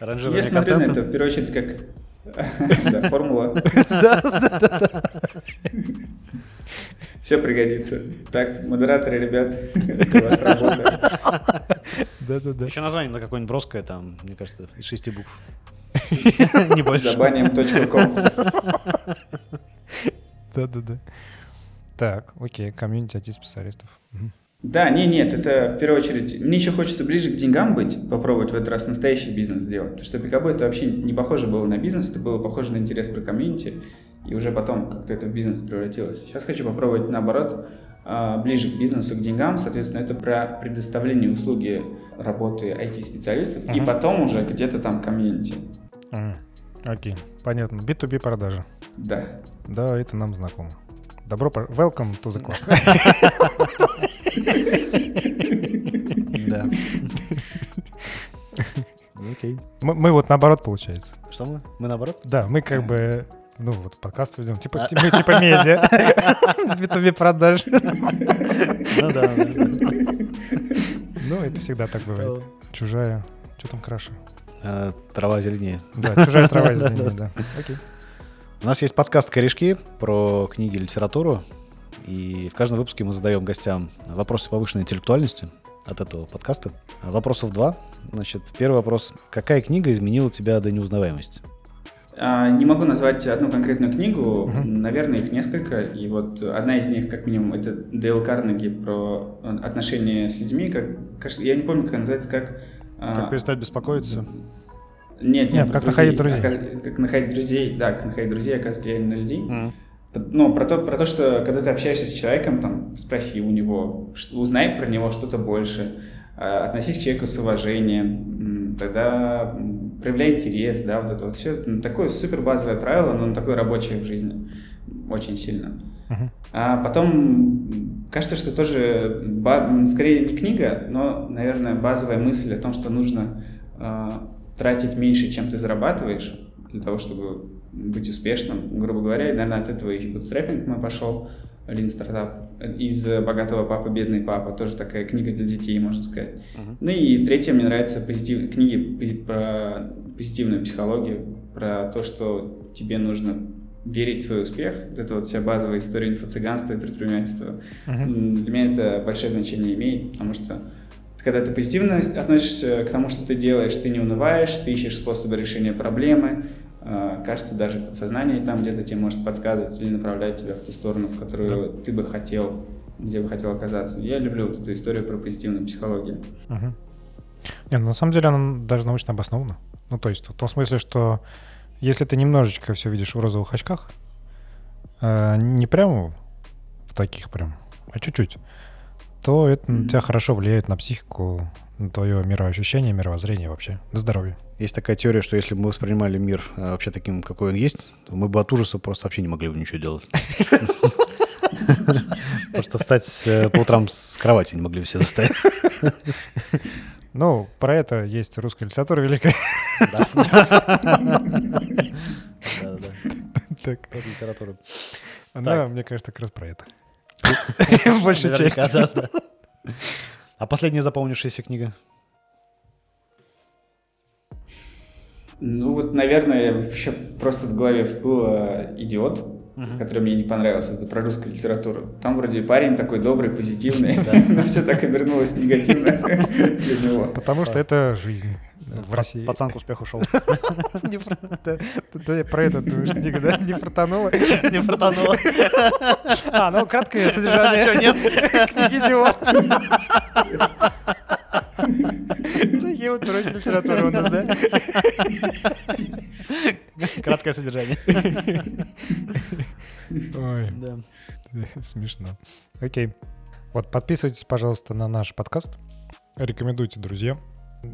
S3: Я
S2: Ранжирование
S3: смотрю на это в первую очередь как (laughs) да, формула. (laughs) Все пригодится. Так, модераторы, ребят, у вас работа.
S1: Да-да-да.
S2: Еще название на какое-нибудь броское, там, мне кажется, из шести букв. (laughs) Не больше.
S3: Забаним.ком.
S1: Да-да-да. Так, окей, комьюнити IT-специалистов. Мгм.
S3: Да, не, нет, это в первую очередь. Мне еще хочется ближе к деньгам быть, попробовать в этот раз настоящий бизнес сделать. Потому что Пикабу это вообще не похоже было на бизнес, это было похоже на интерес про комьюнити. И уже потом как-то это в бизнес превратилось. Сейчас хочу попробовать наоборот, а, ближе к бизнесу, к деньгам. Соответственно, это про предоставление услуги работы IT-специалистов. И
S1: Мгм.
S3: потом уже где-то там комьюнити.
S1: М, Окей, понятно. B2B продажи.
S3: Да.
S1: Да, это нам знакомо. Добро пожаловать. Welcome to the club.
S2: Да. Окей.
S1: Мы вот наоборот, получается.
S2: Что мы? Мы наоборот?
S1: Да, мы как бы, ну вот, подкаст ведем, типа, мы типа медиа. С B2B продаж.
S2: Ну да. да, да.
S1: Ну, это всегда так бывает. Чужая, что там краше?
S2: А, Трава зеленее.
S1: Да, чужая трава (laughs) зеленее, да. Окей.
S2: У нас есть подкаст «Корешки» про книги и литературу. И в каждом выпуске мы задаем гостям вопросы повышенной интеллектуальности от этого подкаста. Вопросов два. Значит, первый вопрос. Какая книга изменила тебя до неузнаваемости?
S3: А, Не могу назвать одну конкретную книгу,
S1: Мгм.
S3: наверное, их несколько. И вот одна из них, как минимум, это Дейл Карнеги про э, отношения с людьми. Как, кажется, я не помню, как называется, как... а,
S2: Как перестать беспокоиться?
S3: Нет, нет,
S1: Нет, как находить друзей.
S3: Оказ- Как находить друзей, да, как находить друзей, оказывать влияние на людей. Ну, про то, про то, что когда ты общаешься с человеком, там, спроси у него, узнай про него что-то больше, а, относись к человеку с уважением, тогда проявляй интерес, да, вот это вот все. Такое супер базовое правило, но оно такое рабочее в жизни очень сильно. А потом кажется, что тоже скорее не книга, но, наверное, базовая мысль о том, что нужно э, тратить меньше, чем ты зарабатываешь, для того, чтобы быть успешным, грубо говоря. И, наверное, от этого и бутстрепинг мы пошел, Lean Startup. Из «Богатого папы, бедный папа» тоже такая книга для детей, можно сказать. Uh-huh. Ну и третье, мне нравятся позитив... книги про позитивную психологию, про то, что тебе нужно верить в свой успех. Вот это вот вся базовая история инфо-цыганства и предпринимательства. Uh-huh. Для меня это большое значение имеет, потому что когда ты позитивно относишься к тому, что ты делаешь, ты не унываешь, ты ищешь способы решения проблемы, кажется, даже подсознание там где-то тебе может подсказывать или направлять тебя в ту сторону, в которую да. ты бы хотел, где бы хотел оказаться. Я люблю вот эту историю про позитивную психологию.
S1: Угу. Не, ну, на самом деле она даже научно обоснована. Ну, то есть в том смысле, что если ты немножечко все видишь в розовых очках, э, не прямо в таких прям, а чуть-чуть, то это mm-hmm. на тебя хорошо влияет на психику, твое мироощущение, мировоззрение вообще, на здоровье.
S2: Есть такая теория, что если бы мы воспринимали мир э, вообще таким, какой он есть, то мы бы от ужаса просто вообще не могли бы ничего делать. Просто встать э, по утрам с кровати не могли бы все заставить.
S1: Ну, про это есть русская литература великая. Да.
S2: Да, (laughs) да. Так. Литература.
S1: Она, мне кажется, как раз про это. (laughs) Большая часть.
S2: А последняя запомнившаяся книга?
S3: Ну вот, наверное, вообще просто в голове всплыло «Идиот», uh-huh. который мне не понравился. Это про русскую литературу. Там вроде парень такой добрый, позитивный, (laughs) но все так обернулось негативно (laughs) для него.
S1: Потому что это жизнь в России.
S2: Пацан к успеху шел. (laughs)
S1: Не про это книга, да? Не Танова.
S2: Не Танова.
S1: А, ну краткое содержание. А что, нет? (laughs) Книги идиот. Такие вот уроки литературы у нас, да?
S2: Краткое содержание.
S1: Ой, да. смешно. Окей. Вот подписывайтесь, пожалуйста, на наш подкаст. Рекомендуйте друзьям.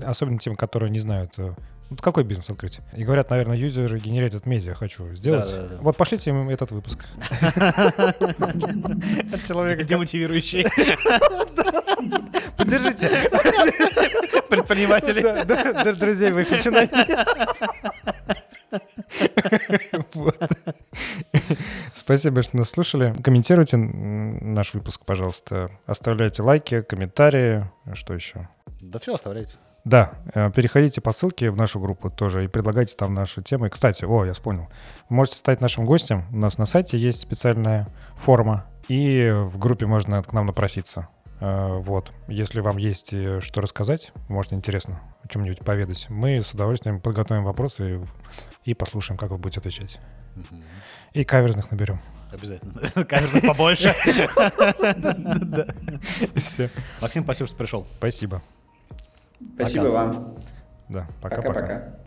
S1: Особенно тем, которые не знают, э, ну, какой бизнес открыть. И говорят, наверное, юзер генерирует медиа хочу сделать. Да, да, да. Вот пошлите им этот выпуск.
S2: Человек демотивирующий.
S1: Поддержите.
S2: Предприниматели.
S1: Друзей вы их начинаете. Спасибо, что нас слушали. Комментируйте наш выпуск, пожалуйста. Оставляйте лайки, комментарии. Что еще?
S2: Да все оставляйте.
S1: Да, э, переходите по ссылке в нашу группу тоже и предлагайте там наши темы. Кстати, о, я вспомнил. Вы можете стать нашим гостем. У нас на сайте есть специальная форма, и в группе можно к нам напроситься. Э, вот. Если вам есть э, что рассказать, может, интересно о чем-нибудь поведать, мы с удовольствием подготовим вопросы и послушаем, как вы будете отвечать. И каверзных наберем.
S2: Обязательно. (laughs) Каверзных побольше. (laughs)
S1: Все.
S2: Максим, спасибо, что пришел.
S1: Спасибо.
S3: Спасибо вам.
S1: Да, пока-пока.